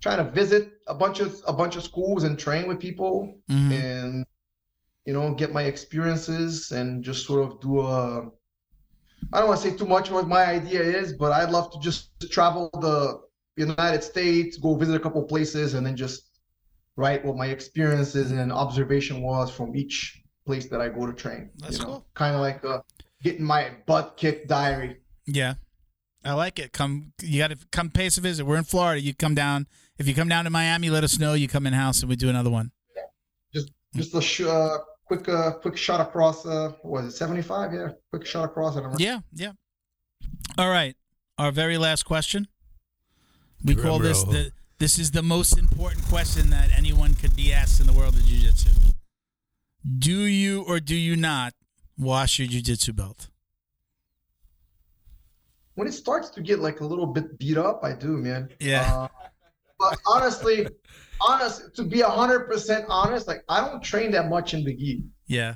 trying to visit a bunch of a bunch of schools and train with people Mhm. and you know get my experiences and just sort of do a I don't want to say too much what my idea is, but I'd love to just travel the United States, go visit a couple places, and then just write what my experiences and observation was from each place that I go to train. That's you know? cool. Kind of like uh, getting my butt kicked diary. Yeah. I like it. Come you gotta come pay us a visit. We're in Florida. You come down. If you come down to Miami, let us know. You come in house and we do another one. Just just a sh- uh, quick, uh, quick shot across. Uh, was it 75? Yeah, quick shot across. I don't know. Yeah, yeah. All right. Our very last question. We call this the this is the most important question that anyone could be asked in the world of jiu-jitsu. Do you or do you not wash your jiu-jitsu belt? When it starts to get like a little bit beat up, I do, man. Yeah. Uh, but honestly, honest, to be hundred percent honest, like I don't train that much in the gi. Yeah.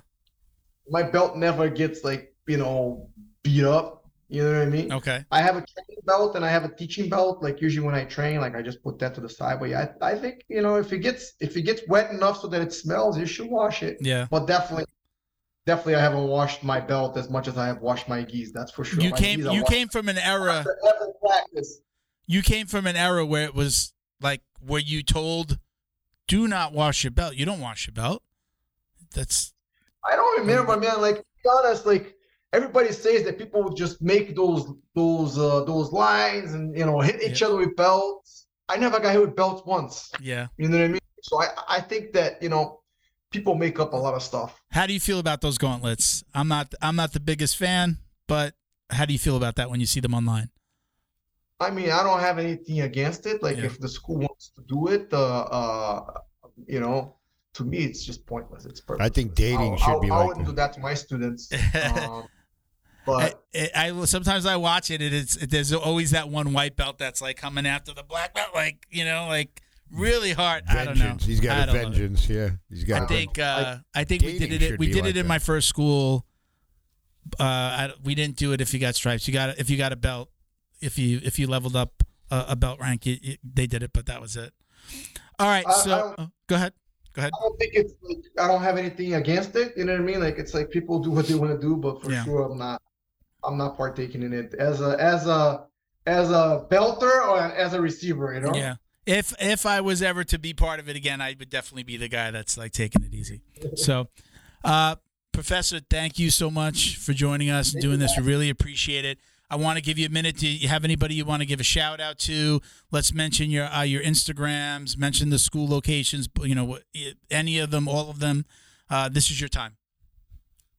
My belt never gets like you know beat up. You know what I mean? Okay. I have a training belt and I have a teaching belt. Like usually when I train, like I just put that to the side. But yeah, I, I think you know if it gets if it gets wet enough so that it smells, you should wash it. Yeah. But definitely, definitely, I haven't washed my belt as much as I have washed my gis. That's for sure. You My came you came from an era you came from an era where it was like where you told do not wash your belt. You don't wash your belt. That's I don't remember, um, man. Like to be honest, like everybody says that people would just make those those uh those lines and you know hit each Yeah. other with belts. I never got hit with belts once. yeah. You know what I mean? So I I think that you know people make up a lot of stuff. How do you feel about those gauntlets? I'm not I'm not the biggest fan, but how do you feel about that when you see them online? I mean, I don't have anything against it. Like Yeah. if the school wants to do it, uh, uh, you know, to me it's just pointless. It's perfect. I think dating should be I like wouldn't that. do that to my students. Um, but I, I sometimes I watch it and it's there's always that one white belt that's like coming after the black belt, like you know, like really hard. I don't know. He's got I a don't know. vengeance. Yeah, he's got. I a think uh, I think we did it. We did like it in that. my first school. Uh, I, we didn't do it if you got stripes. You got if you got a belt. If you if you leveled up a, a belt rank, you, you- they did it, but that was it. All right, I- I so don't- oh, go ahead. Go ahead. I don't think it's like I don't have anything against it. You know what I mean? Like it's like people do what they want to do, but for Yeah. sure I'm not. I'm not partaking in it as a as a as a belter or as a receiver. You know? Yeah. If if I was ever to be part of it again, I would definitely be the guy that's like taking it easy. So, uh, Professor, thank you so much for joining us and doing this. We really appreciate it. I want to give you a minute. Do you have anybody you want to give a shout out to? Let's mention your uh, your Instagrams. Mention the school locations. You know, any of them, all of them. Uh, this is your time.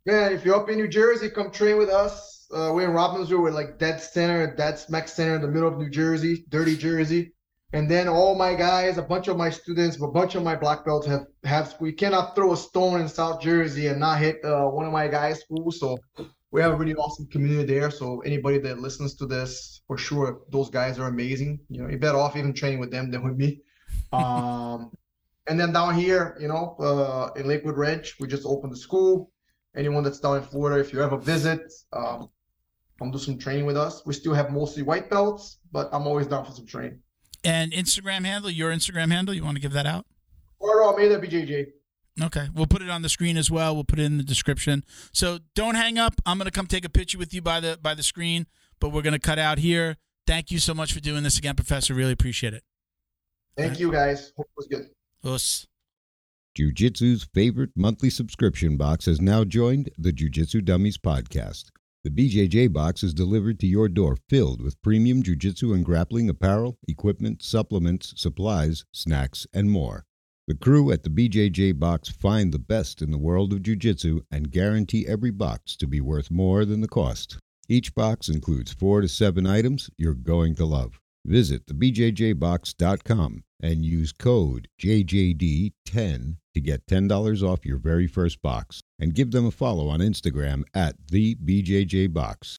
Man, if you're up in New Jersey, come train with us. Uh, we're in Robbinsville. We're like dead center, dead smack center in the middle of New Jersey, dirty Jersey. And then all my guys, a bunch of my students, a bunch of my black belts have have. We cannot throw a stone in South Jersey and not hit uh, one of my guys' schools. So we have a really awesome community there. So anybody that listens to this, for sure, those guys are amazing. You know, you're better off even training with them than with me. Um, and then down here, you know, uh, in Lakewood Ranch, we just opened the school anyone that's down in Florida, if you ever visit, um, come do some training with us. We still have mostly white belts, but I'm always down for some training. And Instagram handle, your Instagram handle. You want to give that out? Or uh, Almeida BJJ. Okay, we'll put it on the screen as well. We'll put it in the description. So don't hang up. I'm gonna come take a picture with you by the by the screen, but we're gonna cut out here. Thank you so much for doing this again, Professor. Really appreciate it. Thank you guys. Hope it was good. Us. Jiu Jitsu's favorite monthly subscription box has now joined the Jiu Jitsu Dummies podcast. The BJJ box is delivered to your door filled with premium jiu jitsu and grappling apparel, equipment, supplements, supplies, snacks, and more. The crew at the BJJ box find the best in the world of jiu jitsu and guarantee every box to be worth more than the cost. Each box includes four to seven items you're going to love. Visit thebjjbox.com and use code JJD10 to get $10 off your very first box. And give them a follow on Instagram at the BJJ Box.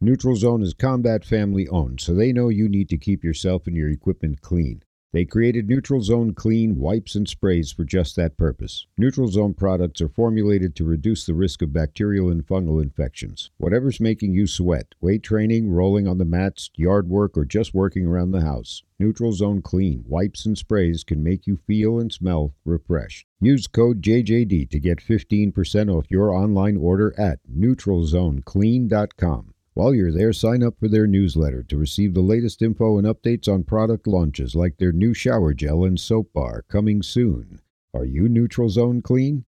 Neutral Zone is combat family owned, so they know you need to keep yourself and your equipment clean. They created Neutral Zone Clean wipes and sprays for just that purpose. Neutral Zone products are formulated to reduce the risk of bacterial and fungal infections. Whatever's making you sweat, weight training, rolling on the mats, yard work, or just working around the house, Neutral Zone Clean wipes and sprays can make you feel and smell refreshed. Use code JJD to get 15% off your online order at neutralzoneclean.com. While you're there, sign up for their newsletter to receive the latest info and updates on product launches like their new shower gel and soap bar coming soon. Are you Neutral Zone Clean?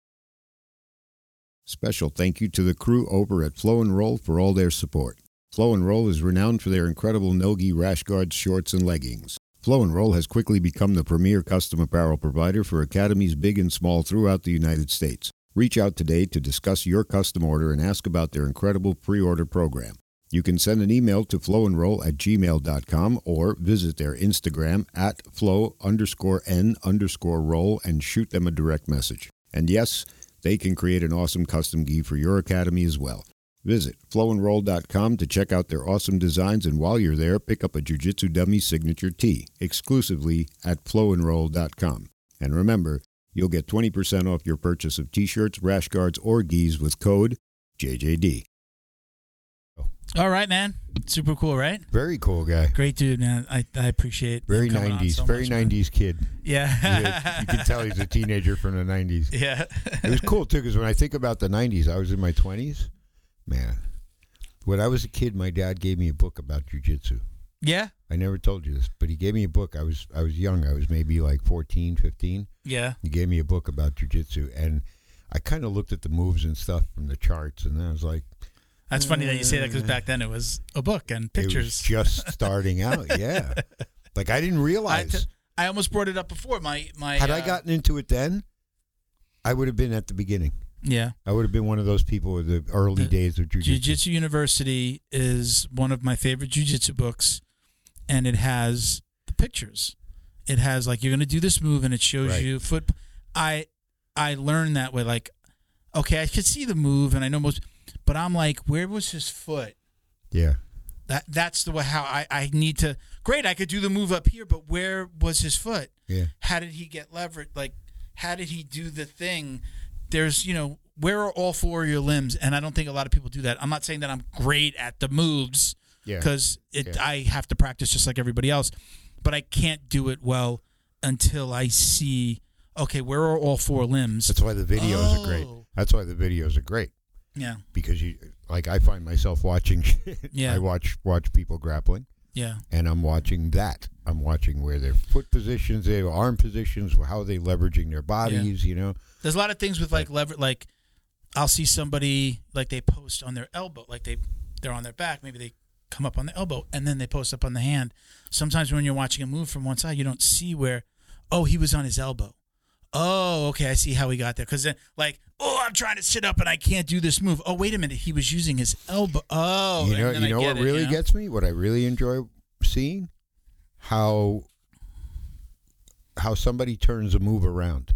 Special thank you to the crew over at Flow and Roll for all their support. Flow and Roll is renowned for their incredible Nogi rash guards, shorts, and leggings. Flow and Roll has quickly become the premier custom apparel provider for academies big and small throughout the United States. Reach out today to discuss your custom order and ask about their incredible pre-order program. You can send an email to flowandroll at gmail.com or visit their Instagram at flow underscore n underscore roll and shoot them a direct message. And yes, they can create an awesome custom gi for your academy as well. Visit flowandroll.com to check out their awesome designs, and while you're there, pick up a Jiu Jitsu Dummy signature tee exclusively at flowandroll.com. And remember, you'll get 20% off your purchase of t shirts, rash guards, or gis with code JJD. All right, man. Super cool, right? Very cool guy. Great dude, man. I, I appreciate Very him coming on 90s. so very 90s kid. Yeah. you can tell he's a teenager from the 90s. yeah. It was cool too because when I think about the '90s, I was in my 20s. Man, when I was a kid, my dad gave me a book about jujitsu. yeah. I never told you this, but he gave me a book. I was I was young. I was maybe like 14, 15. Yeah. He gave me a book about jujitsu, and I kind of looked at the moves and stuff from the charts, and then I was like, That's funny that you say that because back then it was a book and pictures. just starting out. Yeah, like I didn't realize. t- I almost brought it up before. My my. Had uh, I gotten into it then, I would have been at the beginning. yeah. I would have been one of those people with the early The days of jujitsu. Jiu-Jitsu University is one of my favorite jiu-jitsu books and it has the pictures. It has like you're going to do this move and it shows Right. you foot I I learned that way like okay, I could see the move and I know most but I'm like where was his foot? Yeah. That that's the way how I I need to Great, I could do the move up here, but where was his foot? Yeah. How did he get leverage? Like how did he do the thing? There's, you know, where are all four of your limbs? And I don't think a lot of people do that. I'm not saying that I'm great at the moves Yeah. because it Yeah. I have to practice just like everybody else, but I can't do it well until I see okay, where are all four limbs? That's why the videos are great. Oh. That's why the videos are great Yeah. because you like I find myself watching Yeah. I watch watch people grappling Yeah. and I'm watching that. I'm watching where their foot positions, their arm positions, how they leveraging their bodies, you know. There's a lot of things with like lever like I'll see somebody like they post on their elbow, like they they're on their back, maybe they come up on the elbow and then they post up on the hand. Sometimes when you're watching a move from one side, you don't see where oh, he was on his elbow. Oh, okay, I see how he got there. Because then, like, oh, I'm trying to sit up and I can't do this move. Oh, wait a minute, he was using his elbow. Oh, you know, you know what it, really you know? gets me? What I really enjoy seeing how how somebody turns a move around.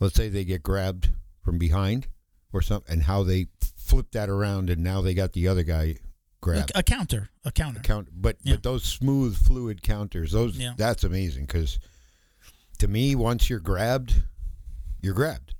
Let's say they get grabbed from behind or something, and how they flip that around, and now they got the other guy grabbed. a, a counter, a counter. count but Yeah. but those smooth fluid counters those Yeah. that's amazing because to me once you're grabbed you're grabbed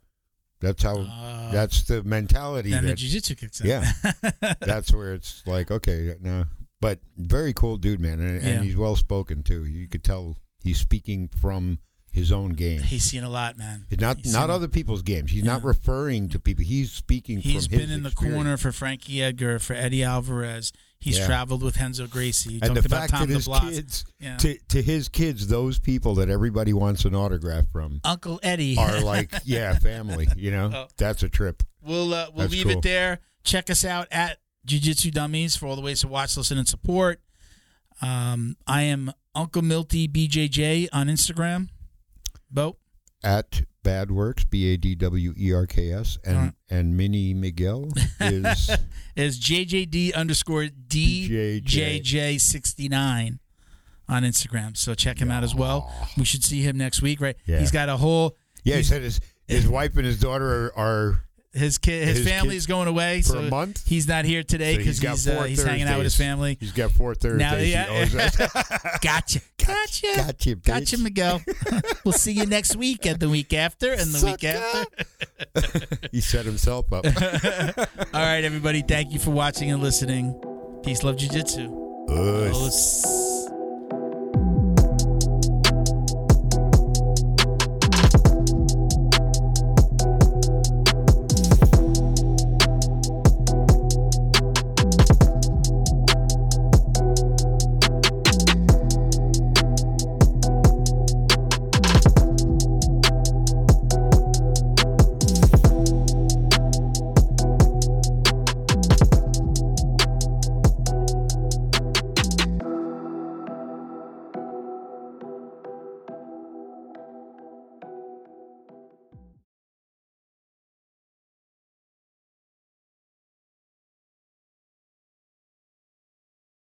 that's how Uh, that's the mentality then the that jiu-jitsu kicks in. Yeah. that's where it's like okay no but very cool dude man and, Yeah. and he's well spoken too you could tell he's speaking from his own game He's seen a lot, man. not He's not other people's games he's not referring to people he's speaking He's from been in the corner for Frankie Edgar, for Eddie Alvarez. He's Yeah. traveled with Renzo Gracie. You and talked the about fact Tom that his DeBlass. kids Yeah. to to his kids, those people that everybody wants an autograph from Uncle Eddie. are like, yeah, family. You know, Oh. that's a trip. we'll uh, we'll That's leave cool. it there. Check us out at Jiu Jitsu Dummies for all the ways to watch, listen, and support. Um, I am Uncle Milty BJJ on Instagram. Bo. At Bad Werks, B A D W E R K S, and Alright. and Minnie Miguel is is JJD underscore DJJ69 on Instagram. So check him out as well. We should see him next week, right? Yeah. He's got a whole yeah. He said his his eh. wife and his daughter are, are his kid his, His family kids is going away for so a month. he's not here today because got he's uh, he's hanging out with his family. He's got four Thursdays. Now, yeah. Gotcha, gotcha, Gotcha, bitch. gotcha, Miguel. we'll see you next week and the week after and the week after. he set himself up. All right, everybody. Thank you for watching and listening. Peace, love, jujitsu. Os.